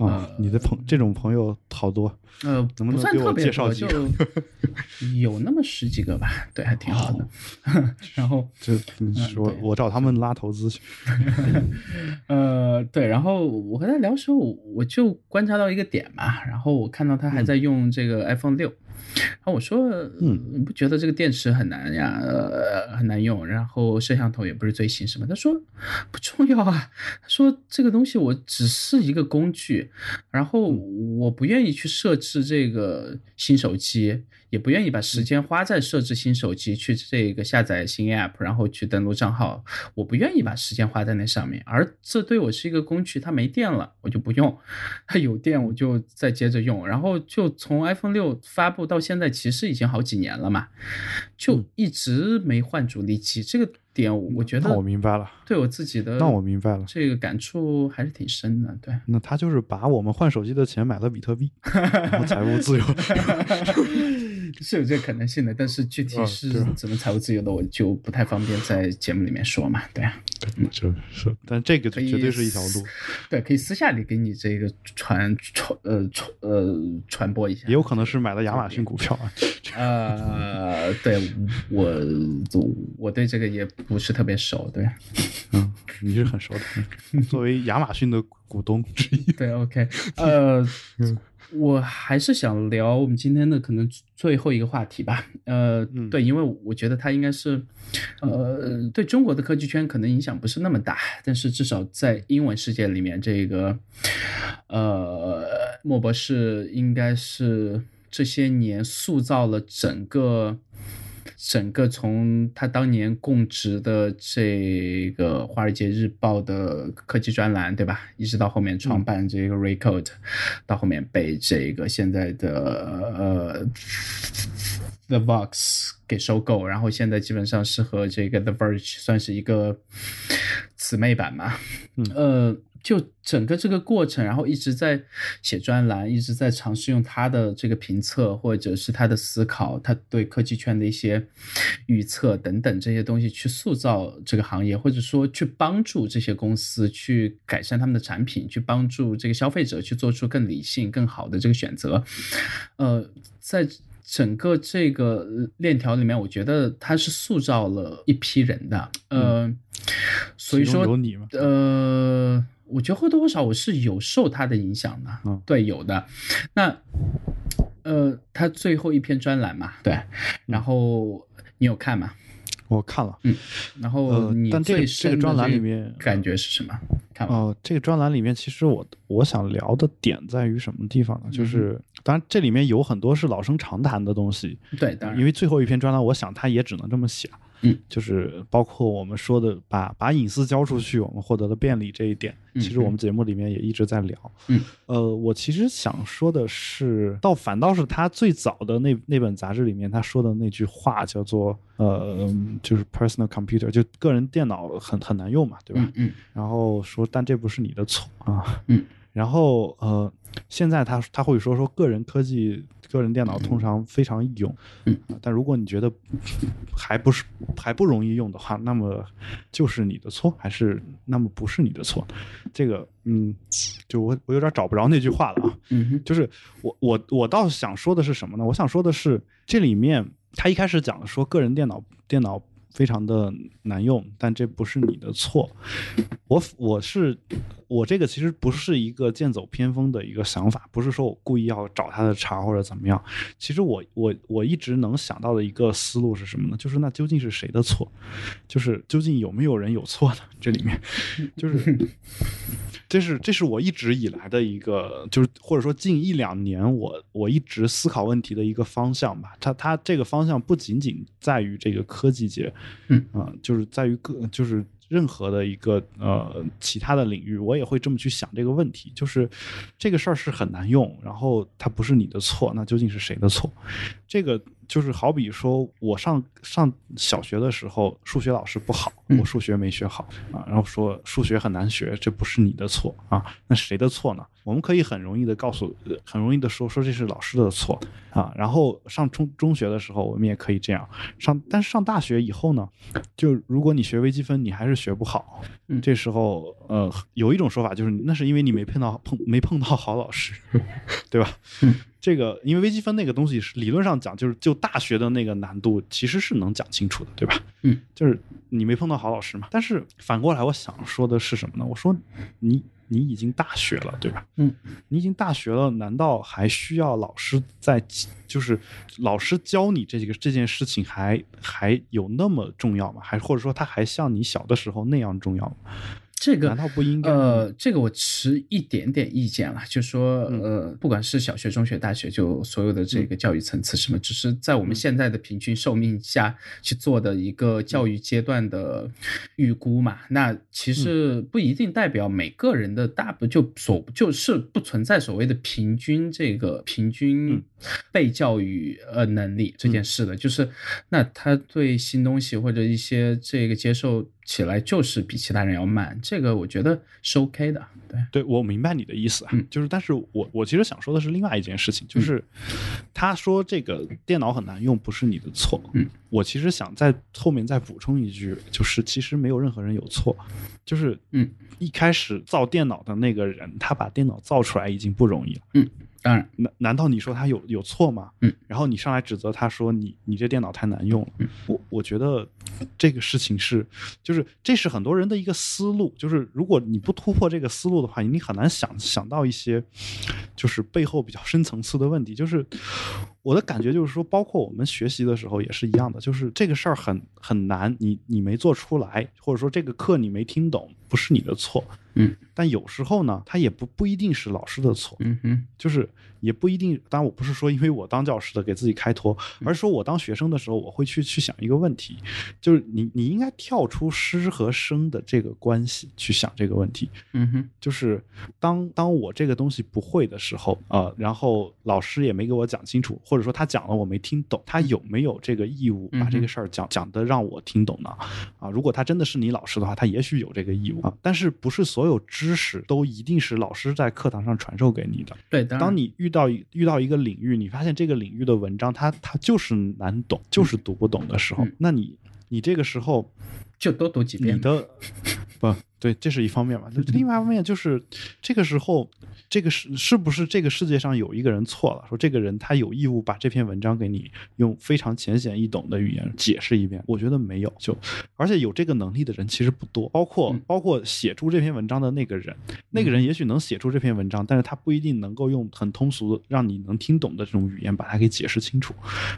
S1: 啊、你的朋这种朋友好多，
S2: 呃，
S1: 能不能给我
S2: 算特别多，
S1: 介绍几
S2: 个？有那么十几个吧，对，还挺好的。然后，
S1: 就你说
S2: 对。
S1: 我找他们拉投资去，
S2: 呃，对，然后我和他聊的时候，我就观察到一个点嘛，然后我看到他还在用这个 iPhone 六，然后我说，嗯，你不觉得这个电池很难呀，呃，很难用，然后摄像头也不是最新什么？他说不重要啊，他说这个东西我只是一个工具，然后我不愿意去设置这个新手机。也不愿意把时间花在设置新手机、去这个下载新 app，然后去登录账号。我不愿意把时间花在那上面，而这对我是一个工具。它没电了，我就不用；它有电，我就再接着用。然后就从 iPhone 六发布到现在，其实已经好几年了嘛，就一直没换主力机。这个。点我觉得
S1: 我明白了，
S2: 对我自己的
S1: 那我明白了，
S2: 这个感触还是挺深的。对，
S1: 那他就是把我们换手机的钱买了比特币，然后财务自由，
S2: 是有这个可能性的。但是具体是怎么财务自由的，我就不太方便在节目里面说嘛。对啊，
S1: 就是，但这个绝对是一条路。
S2: 对，可以私下里给你这个传传呃传呃传播一下。
S1: 也有可能是买了亚马逊股票啊。
S2: 呃，对我我对这个也。不是特别熟，对，
S1: 嗯，你是很熟的，作为亚马逊的股东之一，
S2: 对，OK，呃，我还是想聊我们今天的可能最后一个话题吧，呃，对，因为我觉得它应该是，呃，对中国的科技圈可能影响不是那么大，但是至少在英文世界里面，这个，呃，莫博士应该是这些年塑造了整个。整个从他当年供职的这个《华尔街日报》的科技专栏，对吧？一直到后面创办这个 Recode，到后面被这个现在的呃 The Vox 给收购，然后现在基本上是和这个 The Verge 算是一个姊妹版嘛，呃。就整个这个过程，然后一直在写专栏，一直在尝试用他的这个评测，或者是他的思考，他对科技圈的一些预测等等这些东西，去塑造这个行业，或者说去帮助这些公司去改善他们的产品，去帮助这个消费者去做出更理性、更好的这个选择。呃，在整个这个链条里面，我觉得他是塑造了一批人的。呃，所以说，呃。我觉得或多或少我是有受他的影响的，嗯，对，有的。那，呃，他最后一篇专栏嘛，对，然后你有看吗？
S1: 我看了，
S2: 嗯，然后你
S1: 最这个专栏里面
S2: 感觉是什么？看
S1: 哦，这个专栏里面其实我我想聊的点在于什么地方呢？就是当然这里面有很多是老生常谈的东西，
S2: 对，当然，
S1: 因为最后一篇专栏，我想他也只能这么写。
S2: 嗯，
S1: 就是包括我们说的把把隐私交出去，我们获得了便利这一点，其实我们节目里面也一直在聊。
S2: 嗯，
S1: 呃，我其实想说的是，倒反倒是他最早的那那本杂志里面他说的那句话，叫做呃，就是 personal computer，就个人电脑很很难用嘛，对吧？
S2: 嗯，
S1: 然后说，但这不是你的错啊。
S2: 嗯。
S1: 然后呃，现在他他会说说个人科技、个人电脑通常非常易用，
S2: 嗯，
S1: 但如果你觉得还不是还不容易用的话，那么就是你的错，还是那么不是你的错？这个嗯，就我我有点找不着那句话了啊，
S2: 嗯，
S1: 就是我我我倒想说的是什么呢？我想说的是这里面他一开始讲的说个人电脑电脑。非常的难用，但这不是你的错。我我是我这个其实不是一个剑走偏锋的一个想法，不是说我故意要找他的茬或者怎么样。其实我我我一直能想到的一个思路是什么呢？就是那究竟是谁的错？就是究竟有没有人有错呢？这里面就是。这是这是我一直以来的一个，就是或者说近一两年我我一直思考问题的一个方向吧。它它这个方向不仅仅在于这个科技界，
S2: 嗯
S1: 啊，就是在于各就是任何的一个呃其他的领域，我也会这么去想这个问题。就是这个事儿是很难用，然后它不是你的错，那究竟是谁的错？这个。就是好比说，我上上小学的时候，数学老师不好，我数学没学好啊，然后说数学很难学，这不是你的错啊，那谁的错呢？我们可以很容易的告诉，很容易的说说这是老师的错啊。然后上中中学的时候，我们也可以这样上，但是上大学以后呢，就如果你学微积分，你还是学不好，这时候呃，有一种说法就是，那是因为你没碰到碰没碰到好老师，对吧？这个因为微积分那个东西是理论上讲，就是就大学的那个难度其实是能讲清楚的，对吧？
S2: 嗯，
S1: 就是你没碰到好老师嘛。但是反过来，我想说的是什么呢？我说你你已经大学了，对吧？
S2: 嗯，
S1: 你已经大学了，难道还需要老师在就是老师教你这个这件事情还还有那么重要吗？还或者说他还像你小的时候那样重要吗？
S2: 这个
S1: 难道不应该？
S2: 呃，这个我持一点点意见了，就说呃，不管是小学、中学、大学，就所有的这个教育层次，什么，只是在我们现在的平均寿命下去做的一个教育阶段的预估嘛。那其实不一定代表每个人的大不就所就是不存在所谓的平均这个平均被教育呃能力这件事的，就是那他对新东西或者一些这个接受。起来就是比其他人要慢，这个我觉得是 OK 的。对，
S1: 对我明白你的意思啊，就是，但是我我其实想说的是另外一件事情，就是他说这个电脑很难用，不是你的错。
S2: 嗯，
S1: 我其实想在后面再补充一句，就是其实没有任何人有错，就是
S2: 嗯，
S1: 一开始造电脑的那个人，他把电脑造出来已经不容易了。
S2: 嗯。当然，
S1: 难难道你说他有有错吗？
S2: 嗯，
S1: 然后你上来指责他说你你这电脑太难用了。嗯我我觉得这个事情是，就是这是很多人的一个思路，就是如果你不突破这个思路的话，你很难想想到一些就是背后比较深层次的问题。就是我的感觉就是说，包括我们学习的时候也是一样的，就是这个事儿很很难，你你没做出来，或者说这个课你没听懂，不是你的错。
S2: 嗯，
S1: 但有时候呢，他也不不一定是老师的错。
S2: 嗯哼，
S1: 就是也不一定。当然，我不是说因为我当教师的给自己开脱，而是说我当学生的时候，我会去去想一个问题，就是你你应该跳出师和生的这个关系去想这个问题。
S2: 嗯哼，
S1: 就是当当我这个东西不会的时候，呃，然后老师也没给我讲清楚，或者说他讲了我没听懂，他有没有这个义务把这个事儿讲讲的让我听懂呢？啊，如果他真的是你老师的话，他也许有这个义务啊，但是不是所有知识都一定是老师在课堂上传授给你的。
S2: 对，
S1: 当你遇到遇到一个领域，你发现这个领域的文章，它它就是难懂，就是读不懂的时候，那你你这个时候
S2: 就多读几遍。
S1: 你的不 对，这是一方面嘛。另外一方面就是这个时候。这个是是不是这个世界上有一个人错了？说这个人他有义务把这篇文章给你用非常浅显易懂的语言解释一遍？我觉得没有，就而且有这个能力的人其实不多，包括包括写出这篇文章的那个人，那个人也许能写出这篇文章，但是他不一定能够用很通俗让你能听懂的这种语言把它给解释清楚。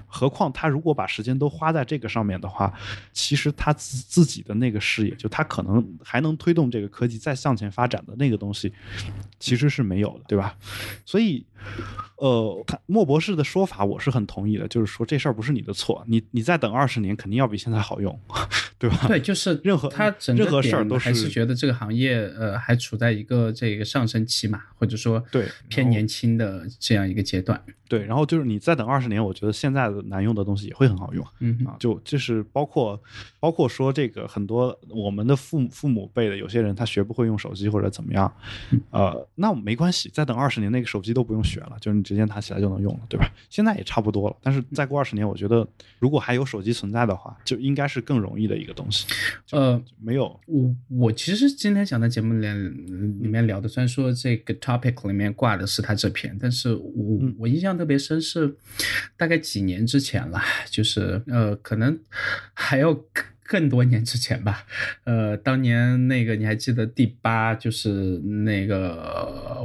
S1: 何况他如果把时间都花在这个上面的话，其实他自自己的那个视野，就他可能还能推推动这个科技再向前发展的那个东西，其实是没有的，对吧？所以，呃，莫博士的说法我是很同意的，就是说这事儿不是你的错，你你再等二十年，肯定要比现在好用，对吧？
S2: 对，就是
S1: 任何
S2: 他
S1: 任何事儿都
S2: 还是觉得这个行业呃还处在一个这个上升期嘛，或者说
S1: 对
S2: 偏年轻的这样一个阶段。
S1: 对，然后就是你再等二十年，我觉得现在的难用的东西也会很好用，
S2: 嗯
S1: 啊，就就是包括包括说这个很多我们的父父母辈的有些人他学不会用手机或者怎么样，呃，那没关系，再等二十年那个手机都不用学了，就是你直接拿起来就能用了，对吧？现在也差不多了，但是再过二十年，我觉得如果还有手机存在的话，就应该是更容易的一个东西。
S2: 呃，
S1: 没有，
S2: 我我其实今天想在节目里里面聊的，虽然说这个 topic 里面挂的是他这篇，但是我我印象特别深是大概几年之前了，就是呃，可能还要更多年之前吧。呃，当年那个你还记得第八就是那个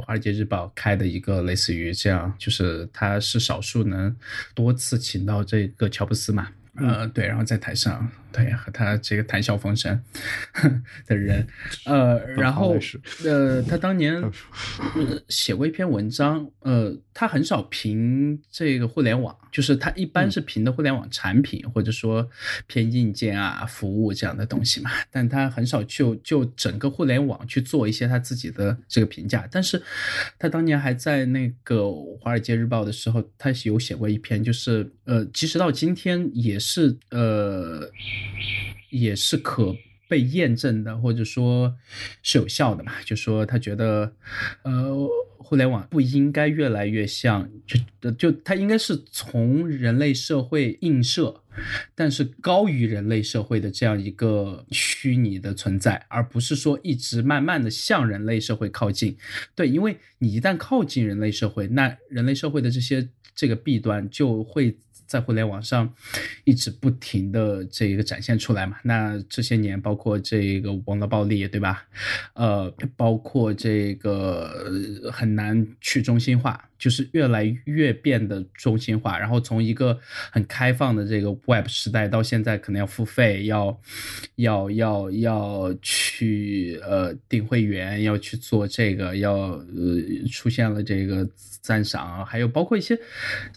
S2: 《华尔街日报》开的一个类似于这样，就是他是少数能多次请到这个乔布斯嘛。呃，对，然后在台上，对，和他这个谈笑风生 的人，呃，然后呃，他当年写过一篇文章，呃，他很少评这个互联网，就是他一般是评的互联网产品，或者说偏硬件啊、服务这样的东西嘛，但他很少就就整个互联网去做一些他自己的这个评价。但是他当年还在那个《华尔街日报》的时候，他有写过一篇，就是呃，即使到今天也是呃，也是可被验证的，或者说是有效的嘛。就说他觉得，呃，互联网不应该越来越像，就就它应该是从人类社会映射，但是高于人类社会的这样一个虚拟的存在，而不是说一直慢慢的向人类社会靠近。对，因为你一旦靠近人类社会，那人类社会的这些这个弊端就会。在互联网上一直不停的这个展现出来嘛？那这些年，包括这个网络暴力，对吧？呃，包括这个很难去中心化，就是越来越变得中心化。然后从一个很开放的这个 Web 时代，到现在可能要付费，要要要要去呃订会员，要去做这个，要呃出现了这个。赞赏，还有包括一些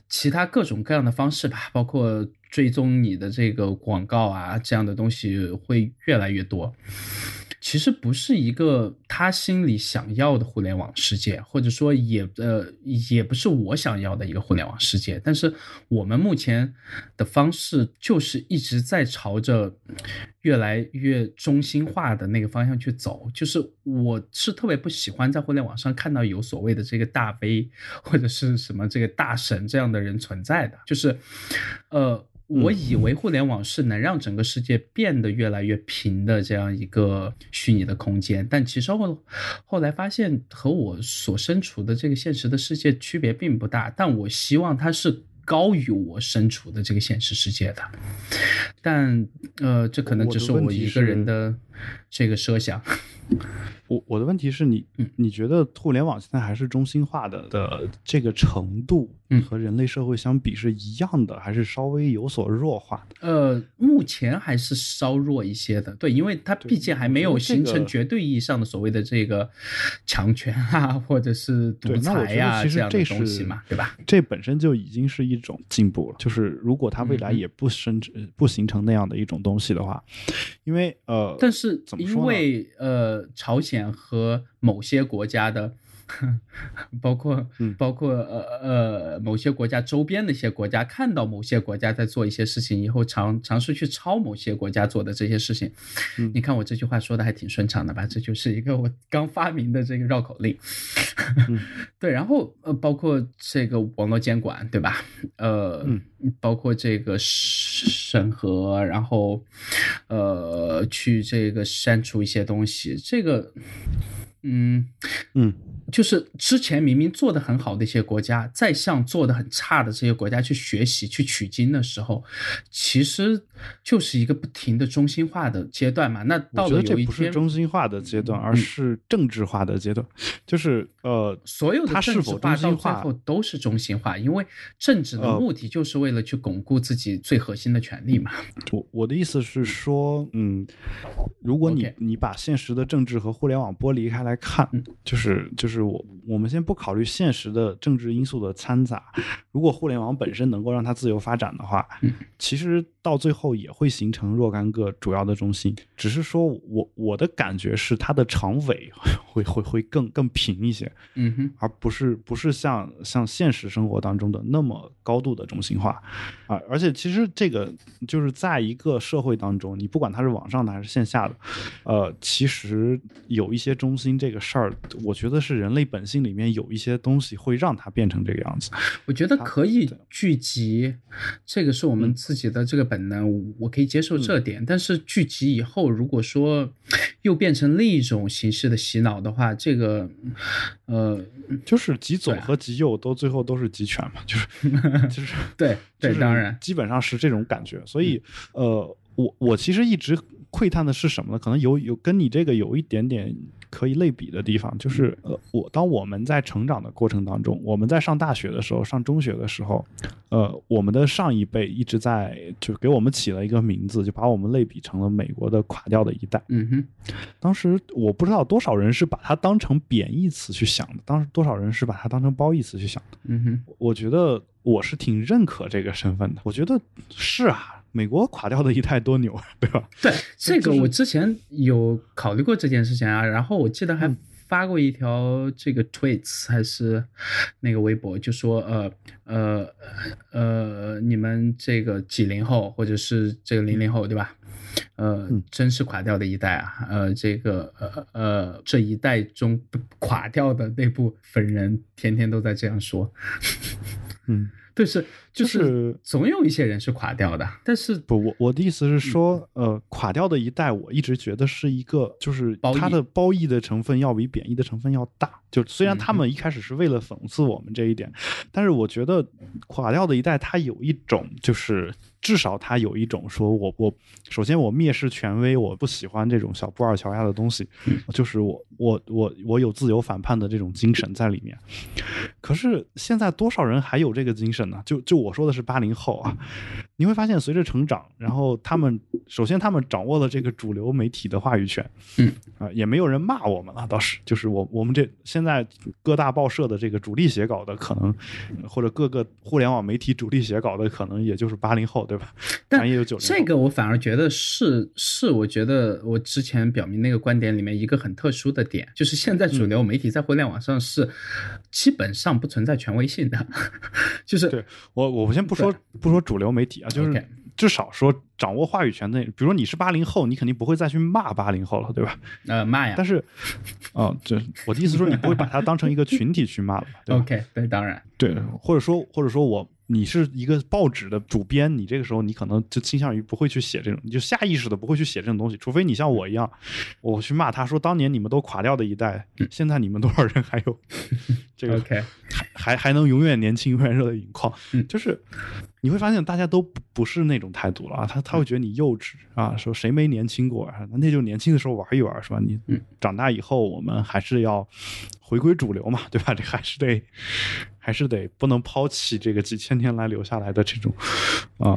S2: 其他各种各样的方式吧，包括追踪你的这个广告啊，这样的东西会越来越多。其实不是一个他心里想要的互联网世界，或者说也呃也不是我想要的一个互联网世界。但是我们目前的方式就是一直在朝着越来越中心化的那个方向去走。就是我是特别不喜欢在互联网上看到有所谓的这个大 V 或者是什么这个大神这样的人存在的。就是呃。我以为互联网是能让整个世界变得越来越平的这样一个虚拟的空间，但其实后后来发现和我所身处的这个现实的世界区别并不大。但我希望它是高于我身处的这个现实世界的，但呃，这可能只是我一个人的这个设想。
S1: 我我的问题是你，你觉得互联网现在还是中心化的的这个程度，和人类社会相比是一样的，还是稍微有所弱化
S2: 的？呃，目前还是稍弱一些的。对，因为它毕竟还没有形成绝对意义上的所谓的这个强权啊，或者是独裁呀这样的东西嘛，对吧？
S1: 这本身就已经是一种进步了。就是如果它未来也不生不形成那样的一种东西的话，因为呃，
S2: 但是因为呃，朝鲜。和某些国家的。包括包括呃呃某些国家周边的一些国家看到某些国家在做一些事情以后，尝尝试去抄某些国家做的这些事情。你看我这句话说的还挺顺畅的吧？这就是一个我刚发明的这个绕口令。对，然后呃包括这个网络监管，对吧？呃，包括这个审核，然后呃去这个删除一些东西，这个。嗯嗯，就是之前明明做的很好的一些国家，在向做的很差的这些国家去学习、去取经的时候，其实就是一个不停的中心化的阶段嘛。那到了有一天，
S1: 不是中心化的阶段，而是政治化的阶段。就是呃，
S2: 所有的政治化到最后都是中心化，因为政治的目的就是为了去巩固自己最核心的权利嘛。
S1: 我我的意思是说，嗯，如果你你把现实的政治和互联网剥离开来。来看，就是就是我我们先不考虑现实的政治因素的掺杂，如果互联网本身能够让它自由发展的话，其实到最后也会形成若干个主要的中心。只是说我我的感觉是它的长尾会会会更更平一些，
S2: 嗯哼，
S1: 而不是不是像像现实生活当中的那么高度的中心化啊。而且其实这个就是在一个社会当中，你不管它是网上的还是线下的，呃，其实有一些中心。这个事儿，我觉得是人类本性里面有一些东西会让它变成这个样子。
S2: 我觉得可以聚集，这个是我们自己的这个本能，我可以接受这点。但是聚集以后，如果说又变成另一种形式的洗脑的话，这个，呃，
S1: 就是极左和极右都最后都是极权嘛，就是 就是
S2: 对对，当然
S1: 基本上是这种感觉。所以，呃，我我其实一直窥探的是什么呢？可能有有跟你这个有一点点。可以类比的地方就是，呃，我当我们在成长的过程当中，我们在上大学的时候，上中学的时候，呃，我们的上一辈一直在就给我们起了一个名字，就把我们类比成了美国的垮掉的一代。
S2: 嗯哼，
S1: 当时我不知道多少人是把它当成贬义词去想的，当时多少人是把它当成褒义词去想的。
S2: 嗯哼，
S1: 我觉得我是挺认可这个身份的。我觉得是啊。美国垮掉的一代多牛，对吧？
S2: 对，这个我之前有考虑过这件事情啊。然后我记得还发过一条这个 tweets 还是那个微博，就说呃呃呃，你们这个几零后或者是这个零零后，对吧？呃，真是垮掉的一代啊。呃，这个呃呃这一代中垮掉的那部分人，天天都在这样说。
S1: 嗯，
S2: 对，是就
S1: 就是
S2: 是总有一些人是垮掉的，但是
S1: 不，我我的意思是说，呃，垮掉的一代，我一直觉得是一个，就是它的褒义的成分要比贬义的成分要大。就虽然他们一开始是为了讽刺我们这一点，但是我觉得垮掉的一代，它有一种就是。至少他有一种说我我首先我蔑视权威，我不喜欢这种小布尔乔亚的东西，就是我我我我有自由反叛的这种精神在里面。可是现在多少人还有这个精神呢？就就我说的是八零后啊，你会发现随着成长，然后他们首先他们掌握了这个主流媒体的话语权，
S2: 嗯
S1: 啊、也没有人骂我们了，倒是就是我我们这现在各大报社的这个主力写稿的可能，或者各个互联网媒体主力写稿的可能也就是八零后，对吧？
S2: 但
S1: 也有九零。
S2: 这个我反而觉得是是，我觉得我之前表明那个观点里面一个很特殊的点，就是现在主流媒体在互联网上是基本上不存在权威性的，就是
S1: 对我我先不说不说主流媒体啊，就是至少说掌握话语权的，比如说你是八零后，你肯定不会再去骂八零后了，对吧？
S2: 呃骂呀
S1: 但是，哦，这我的意思说，你不会把它当成一个群体去骂了吧，对吧
S2: ？，OK，对，当然，
S1: 对，或者说或者说我你是一个报纸的主编，你这个时候你可能就倾向于不会去写这种，你就下意识的不会去写这种东西，除非你像我一样，我去骂他说当年你们都垮掉的一代，现在你们多少人还有 这个还还还能永远年轻、永远热泪盈眶，
S2: 嗯
S1: 就是你会发现大家都不不是那种态度了啊，他他会觉得你幼稚啊，说谁没年轻过啊？那就年轻的时候玩一玩是吧？你
S2: 嗯
S1: 长大以后，我们还是要回归主流嘛，对吧？这还是得还是得不能抛弃这个几千年来留下来的这种啊、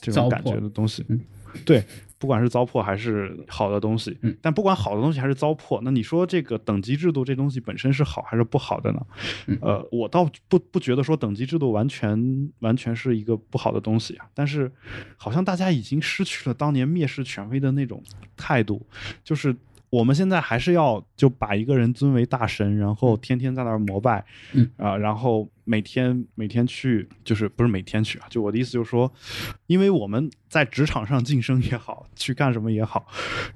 S1: 这种感觉的东西
S2: 嗯，
S1: 对。不管是糟粕还是好的东西，
S2: 嗯
S1: 但不管好的东西还是糟粕，那你说这个等级制度这东西本身是好还是不好的呢？
S2: 嗯
S1: 呃，我倒不不觉得说等级制度完全完全是一个不好的东西啊，但是好像大家已经失去了当年蔑视权威的那种态度，就是我们现在还是要就把一个人尊为大神，然后天天在那儿膜拜，
S2: 嗯。
S1: 啊、然后每天每天去，就是不是每天去啊，就我的意思就是说，因为我们在职场上晋升也好，去干什么也好，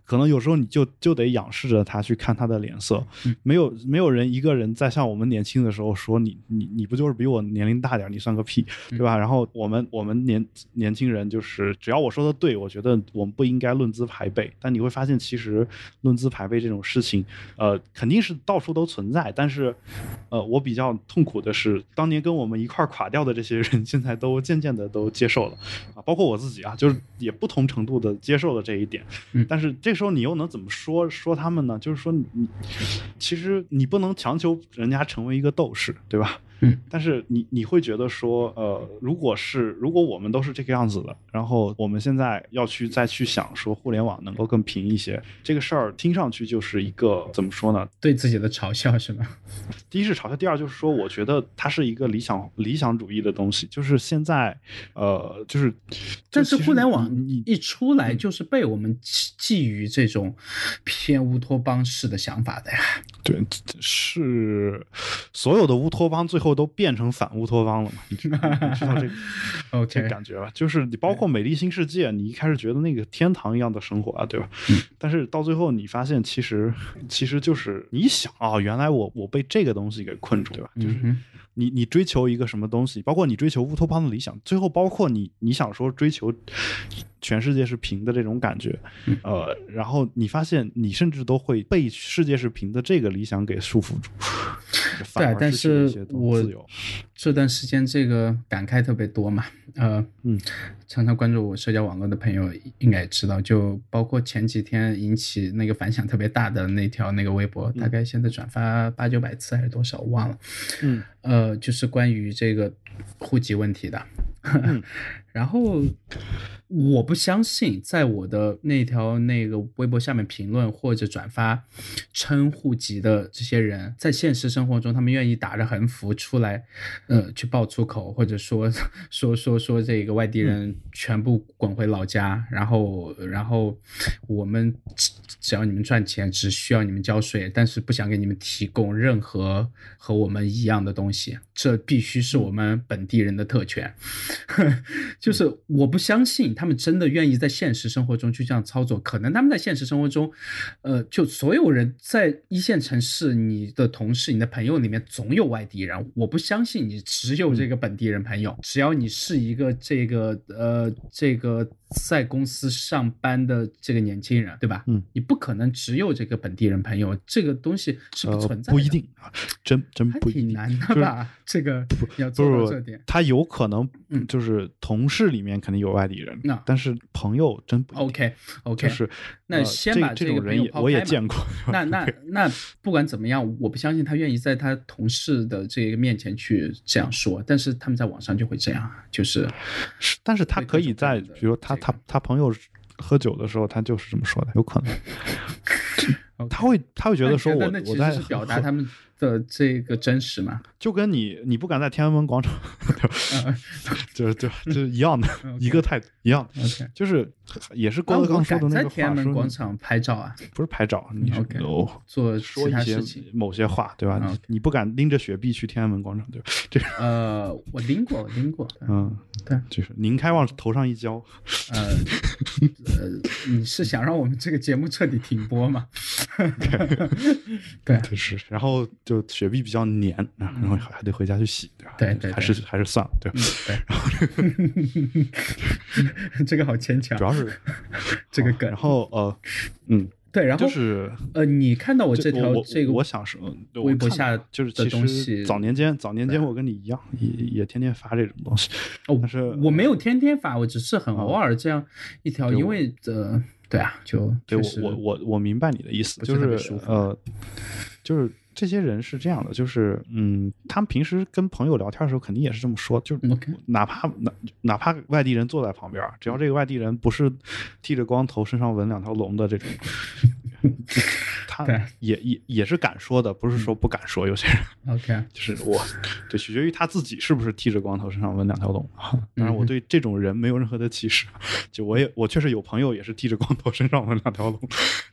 S1: 可能有时候你就就得仰视着他去看他的脸色，
S2: 嗯。
S1: 没有没有人一个人在像我们年轻的时候说你你你不就是比我年龄大点，你算个屁，对吧？然后我们我们年年轻人就是只要我说的对，我觉得我们不应该论资排辈，但你会发现其实论资排辈这种事情，呃，肯定是到处都存在，但是呃，我比较痛苦的是，当年跟我们一块儿垮掉的这些人，现在都渐渐的都接受了啊，包括我自己啊，就是也不同程度的接受了这一点。
S2: 嗯
S1: 但是这时候你又能怎么说说他们呢？就是说，你其实你不能强求人家成为一个斗士，对吧？
S2: 嗯，
S1: 但是你你会觉得说，呃，如果是如果我们都是这个样子的，然后我们现在要去再去想说互联网能够更平一些，这个事儿听上去就是一个怎么说呢？
S2: 对自己的嘲笑是吗？
S1: 第一是嘲笑，第二就是说，我觉得它是一个理想理想主义的东西，就是现在，呃，就是，
S2: 但
S1: 是
S2: 互联网
S1: 你你
S2: 一出来就是被我们寄寄予这种偏乌托邦式的想法的呀。
S1: 对，是所有的乌托邦最后都变成反乌托邦了嘛？你知道这个 这感觉吧？就是你包括《美丽新世界》，你一开始觉得那个天堂一样的生活啊，对吧？但是到最后你发现，其实其实就是你想啊，原来我我被这个东西给困住，对吧？就是
S2: 嗯
S1: 你你追求一个什么东西，包括你追求乌托邦的理想，最后包括你你想说追求全世界是平的这种感觉，
S2: 嗯
S1: 呃，然后你发现你甚至都会被世界是平的这个理想给束缚住，反而
S2: 但是我。这段时间这个感慨特别多嘛，呃，
S1: 嗯，
S2: 常常关注我社交网络的朋友应该也知道，就包括前几天引起那个反响特别大的那条那个微博，大概现在转发八九百次还是多少，我忘了，
S1: 嗯
S2: 呃，就是关于这个户籍问题的。然后我不相信，在我的那条那个微博下面评论或者转发称户籍的这些人，在现实生活中，他们愿意打着横幅出来，呃，去爆粗口，或者说 说说说这个外地人全部滚回老家，然后然后我们只只要你们赚钱，只需要你们交税，但是不想给你们提供任何和我们一样的东西，这必须是我们本地人的特权。就是我不相信他们真的愿意在现实生活中去这样操作。可能他们在现实生活中，呃，就所有人在一线城市，你的同事、你的朋友里面总有外地人。我不相信你只有这个本地人朋友。只要你是一个这个呃这个在公司上班的这个年轻人，对吧？
S1: 嗯，
S2: 你不可能只有这个本地人朋友，这个东西是不存在的。
S1: 不一定啊，真真不一定。
S2: 挺难的吧？这个要做到这点。
S1: 他有可能
S2: 嗯
S1: 就是同事里面肯定有外地人，
S2: 那
S1: 但是朋友真不一定
S2: OK OK，
S1: 就是
S2: 那先把这个
S1: 人也我也见过，
S2: 那 那那不管怎么样，我不相信他愿意在他同事的这个面前去这样说，但是他们在网上就会这样，就是
S1: 是但是他可以在比如他
S2: 这
S1: 他他朋友喝酒的时候，他就是这么说的，有可能。他会他会觉得说我我在
S2: 表达他们的这个真实嘛？
S1: 就跟你你不敢在天安门广场，
S2: 嗯
S1: 就是就就是一样的 一个态度一样就是也是郭德纲说的那个话，
S2: 天安门广场拍照啊，
S1: 不是拍照，你是
S2: OK
S1: 哦
S2: 做其
S1: 说一些。某些话，对吧？
S2: 嗯
S1: 你不敢拎着雪碧去天安门广场，对吧？这个
S2: 呃，我拎过，我拎过。
S1: 嗯，
S2: 对，
S1: 就是拧开往头上一浇，
S2: 呃呃，你是想让我们这个节目彻底停播吗？对
S1: 就是，然后就雪碧比较黏，然后还得回家去洗，对吧？
S2: 对对
S1: 还是还是算了，对吧。
S2: 对，这个好牵强。
S1: 主。要是
S2: 这个梗。
S1: 然后呃，嗯，
S2: 对，然后
S1: 就是
S2: 呃，你看到我这条这个
S1: 我想说，对
S2: 微博下的
S1: 就是其实
S2: 东西。
S1: 早年间早年间我跟你一样，也也天天发这种东西，
S2: 哦
S1: 但是
S2: 我没有天天发，我只是很偶尔这样一条，因为呃，对啊，就
S1: 对我我我我明白你的意思，就是呃，就是这些人是这样的，就是嗯，他们平时跟朋友聊天的时候肯定也是这么说，就是哪怕哪哪怕外地人坐在旁边儿，只要这个外地人不是剃着光头，身上纹两条龙的这种。他也也也是敢说的，不是说不敢说。有些人
S2: OK，
S1: 就是我，对，取决于他自己是不是剃着光头，身上纹两条龙啊。当然，我对这种人没有任何的歧视。就我也我确实有朋友也是剃着光头，身上纹两条龙，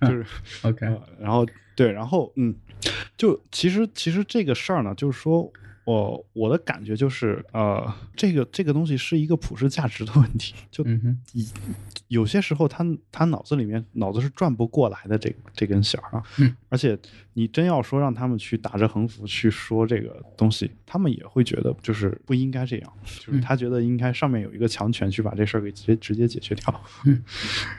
S1: 就是
S2: OK
S1: 呃然后对，然后嗯，就其实其实这个事儿呢，就是说我我的感觉就是呃，这个这个东西是一个普世价值的问题，就有些时候他他脑子里面脑子是转不过来的这这根弦儿啊，
S2: 嗯
S1: 而且你真要说让他们去打着横幅去说这个东西，他们也会觉得就是不应该这样，就是
S2: 嗯
S1: 他觉得应该上面有一个强权去把这事儿给直接直接解决掉，
S2: 嗯。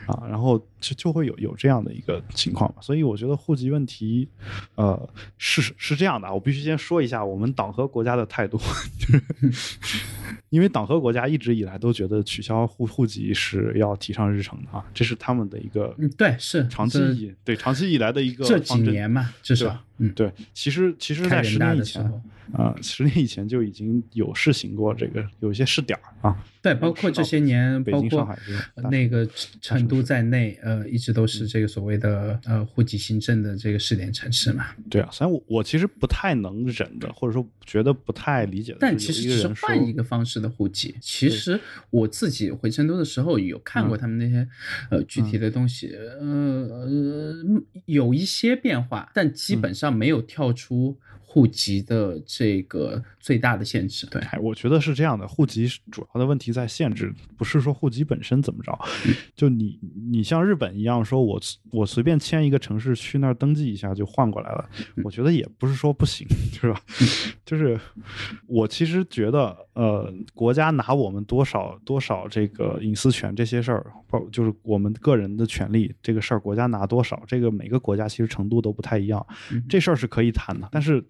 S1: 啊，然后就就会有有这样的一个情况嘛，所以我觉得户籍问题，呃，是是这样的啊，我必须先说一下我们党和国家的态度，就是 因为党和国家一直以来都觉得取消户户籍是要提上日程的啊，这是他们的一个
S2: 嗯，对，是
S1: 长期
S2: 这
S1: 以对长期以来的一个
S2: 这几年嘛，至少嗯，
S1: 对，其实其实，在十年以前啊、十年以前就已经有试行过这个，有一些试点儿啊，
S2: 对，包括这些年，
S1: 北
S2: 包括那个成都在内，呃，一直都是这个所谓的呃户籍新政的这个试点城市嘛。
S1: 对啊，所以我我其实不太能忍的，或者说觉得不太理解的，
S2: 但其实只是换一个方式的户籍。其实我自己回成都的时候有看过他们那些、呃具体的东西，呃呃有一些变化，但基本上没有跳出户籍的这个最大的限制。对，
S1: 哎，我觉得是这样的，户籍是主要的问题在限制，不是说户籍本身怎么着。就你你像日本一样，说我我随便签一个城市去那儿登记一下就换过来了，我觉得也不是说不行，是吧？就是我其实觉得，呃，国家拿我们多少多少这个隐私权这些事儿，包就是我们个人的权利这个事儿，国家拿多少，这个每个国家其实程度都不太一样，这事儿是可以谈的。但是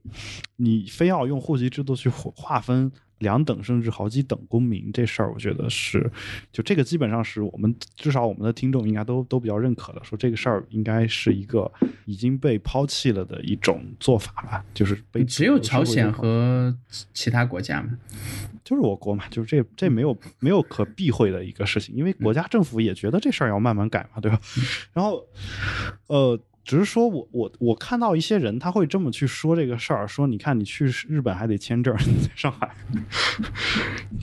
S1: 你非要用户籍制度去划划分两等甚至好几等公民这事儿，我觉得是，就这个基本上是我们至少我们的听众应该都都比较认可的，说这个事儿应该是一个已经被抛弃了的一种做法吧，就是被
S2: 只有朝鲜和其他国家嘛。
S1: 就是我国嘛，就是这这没有没有可避讳的一个事情，因为国家政府也觉得这事儿要慢慢改嘛，对吧？然后，呃，只是说我我我看到一些人他会这么去说这个事儿，说你看你去日本还得签证，你在上海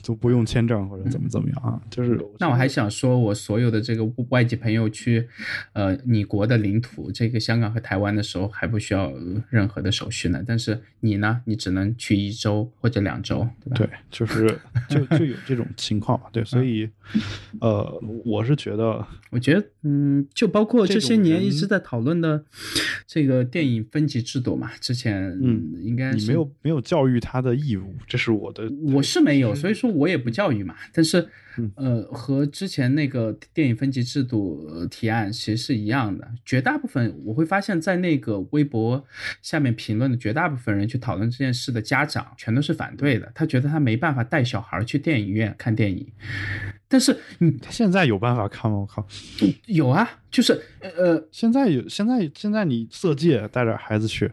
S1: 都不用签证或者怎么怎么样啊？就是
S2: 那我还想说，我所有的这个外籍朋友去呃你国的领土，这个香港和台湾的时候还不需要任何的手续呢，但是你呢，你只能去一周或者两周，对吧？
S1: 对，就是就就有这种情况嘛。对，所以呃，我是觉得，
S2: 我觉得嗯，就包括这些年一直在讨论的这个电影分级制度嘛，之前
S1: 嗯
S2: 应该是
S1: 你没有没有教育他的义务，这是我的
S2: 我是没有，所以说我也不教育嘛。但是，呃，和之前那个电影分级制度、呃、提案其实是一样的。绝大部分我会发现，在那个微博下面评论的绝大部分人去讨论这件事的家长，全都是反对的。他觉得他没办法带小孩去电影院看电影。但是你
S1: 他现在有办法看吗？我靠！
S2: 有啊，就是呃，
S1: 现在有现在现在你色戒带着孩子去，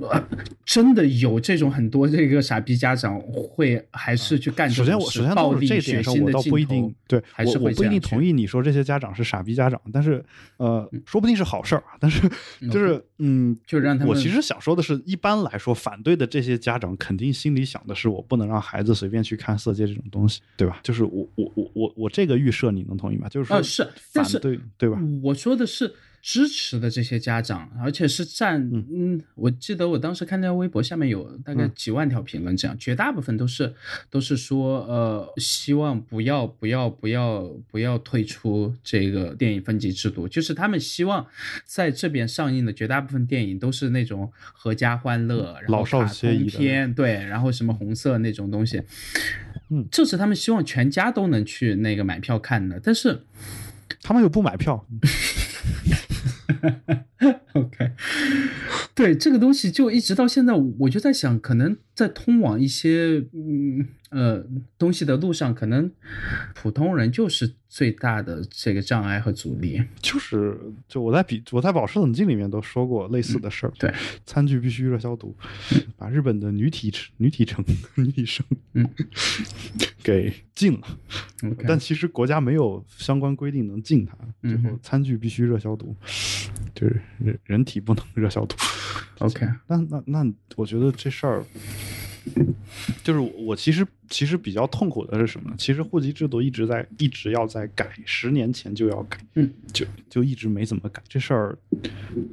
S2: 呃 真的有这种很多这个傻逼家长会还是去干这
S1: 首先
S2: 种事
S1: 我首先
S2: 暴力
S1: 这
S2: 血腥的
S1: 不一定对
S2: 还是
S1: 我我不一定同意你说这些家长是傻逼家长，但是呃，说不定是好事儿啊。但是就是嗯，
S2: 就让他们
S1: 我其实想说的是，一般来说，反对的这些家长肯定心里想的是，我不能让孩子随便去看色戒这种东西，对吧？就是我我我我我这个预设你能同意吗？就是说，
S2: 呃是但
S1: 反
S2: 是
S1: 对对吧？
S2: 我说的是支持的这些家长，而且是占嗯。我记得我当时看那条微博下面有大概
S1: 嗯。
S2: 几万条评论，这样、绝大部分都是都是说呃希望不要不要不要不要退出这个电影分级制度，就是他们希望在这边上映的绝大部分电影都是那种合家欢乐，然后
S1: 老少
S2: 卡
S1: 皆宜的
S2: 通片，对，然后什么红色那种东西，
S1: 嗯。
S2: 这是他们希望全家都能去那个买票看的，但是。
S1: 他们又不买票，
S2: okay. 对这个东西就一直到现在，我就在想，可能在通往一些嗯呃东西的路上，可能普通人就是最大的这个障碍和阻力。
S1: 就是就我在比我在保持冷静里面都说过类似的事儿、
S2: 嗯对，
S1: 餐具必须热消毒，把日本的女体女体城女体生
S2: 嗯
S1: 给禁了。但其实国家没有相关规定能禁它，最后餐具必须热消毒，就是人人体不能 热消毒。
S2: OK，
S1: 那那那，我觉得这事儿，就是我其实其实比较痛苦的是什么呢？其实户籍制度一直在一直要在改，十年前就要改，
S2: 嗯，
S1: 就就一直没怎么改。这事儿，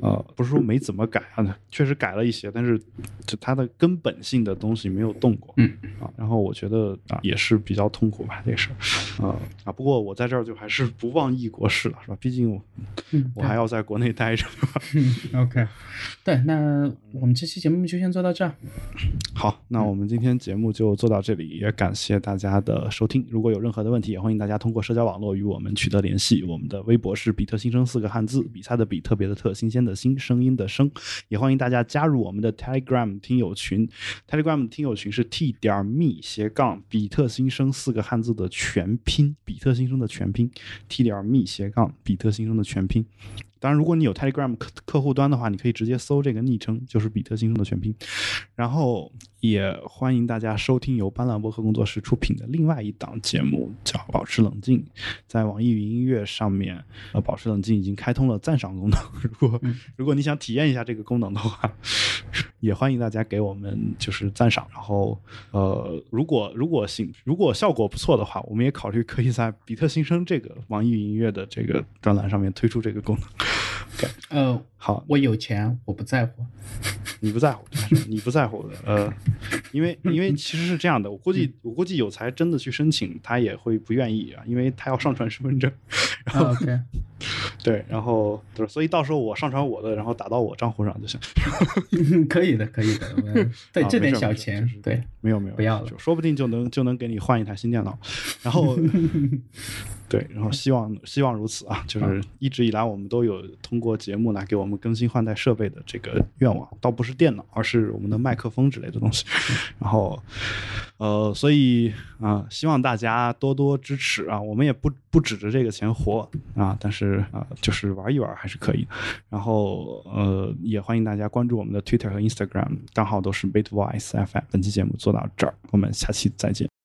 S1: 呃，不是说没怎么改啊，确实改了一些，但是就它的根本性的东西没有动过，
S2: 嗯
S1: 啊，然后我觉得啊也是比较痛苦吧，这事儿，啊啊，不过我在这儿就还是不忘异国事了，是吧？毕竟我
S2: 嗯
S1: 我还要在国内待着
S2: ，OK，对，那我们这期节目就先做到这儿。
S1: 好，那我们今天节目就做到这里，感谢大家的收听。如果有任何的问题，也欢迎大家通过社交网络与我们取得联系。我们的微博是比特新生四个汉字，比赛的比，特别的特，新鲜的新，声音的声。也欢迎大家加入我们的 Telegram 听友群，Telegram 听友群是 t 点 me 斜杠比特新生四个汉字的全拼，比特新生的全拼，t 点 me 斜杠比特新生的全拼。当然，如果你有 Telegram 客客户端的话，你可以直接搜这个昵称，就是比特新生的全拼。然后也欢迎大家收听由斑斓博客工作室出品的另外一档节目，叫《保持冷静》。在网易云音乐上面，呃，《保持冷静》已经开通了赞赏功能。如果如果你想体验一下这个功能的话，也欢迎大家给我们就是赞赏。然后，呃，如果如果行，如果效果不错的话，我们也考虑可以在比特新生这个网易云音乐的这个专栏上面推出这个功能。
S2: 呃，
S1: 好，
S2: 我有钱，我不在乎。
S1: 你不在乎，你不在乎的，呃，因为因为其实是这样的，我估计我估计有才真的去申请，他也会不愿意啊，因为他要上传身份证，然后、对，然后对，所以到时候我上传我的，然后打到我账户上就行。
S2: 可以的，可以的。对
S1: 啊
S2: 这点小钱
S1: 是，
S2: 对，
S1: 没有没有，
S2: 不要了
S1: 就说不定就能就能给你换一台新电脑，然后对，然后希望希望如此啊，就是一直以来我们都有通过节目来给我们更新换代设备的这个愿望，倒不是电脑，而是我们的麦克风之类的东西，然后呃，所以啊、希望大家多多支持啊，我们也不不指着这个钱活啊，但是啊、就是玩一玩还是可以，然后呃，也欢迎大家关注我们的 Twitter 和 Instagram，账号都是 Bitwise FM。本期节目做到这儿，我们下期再见。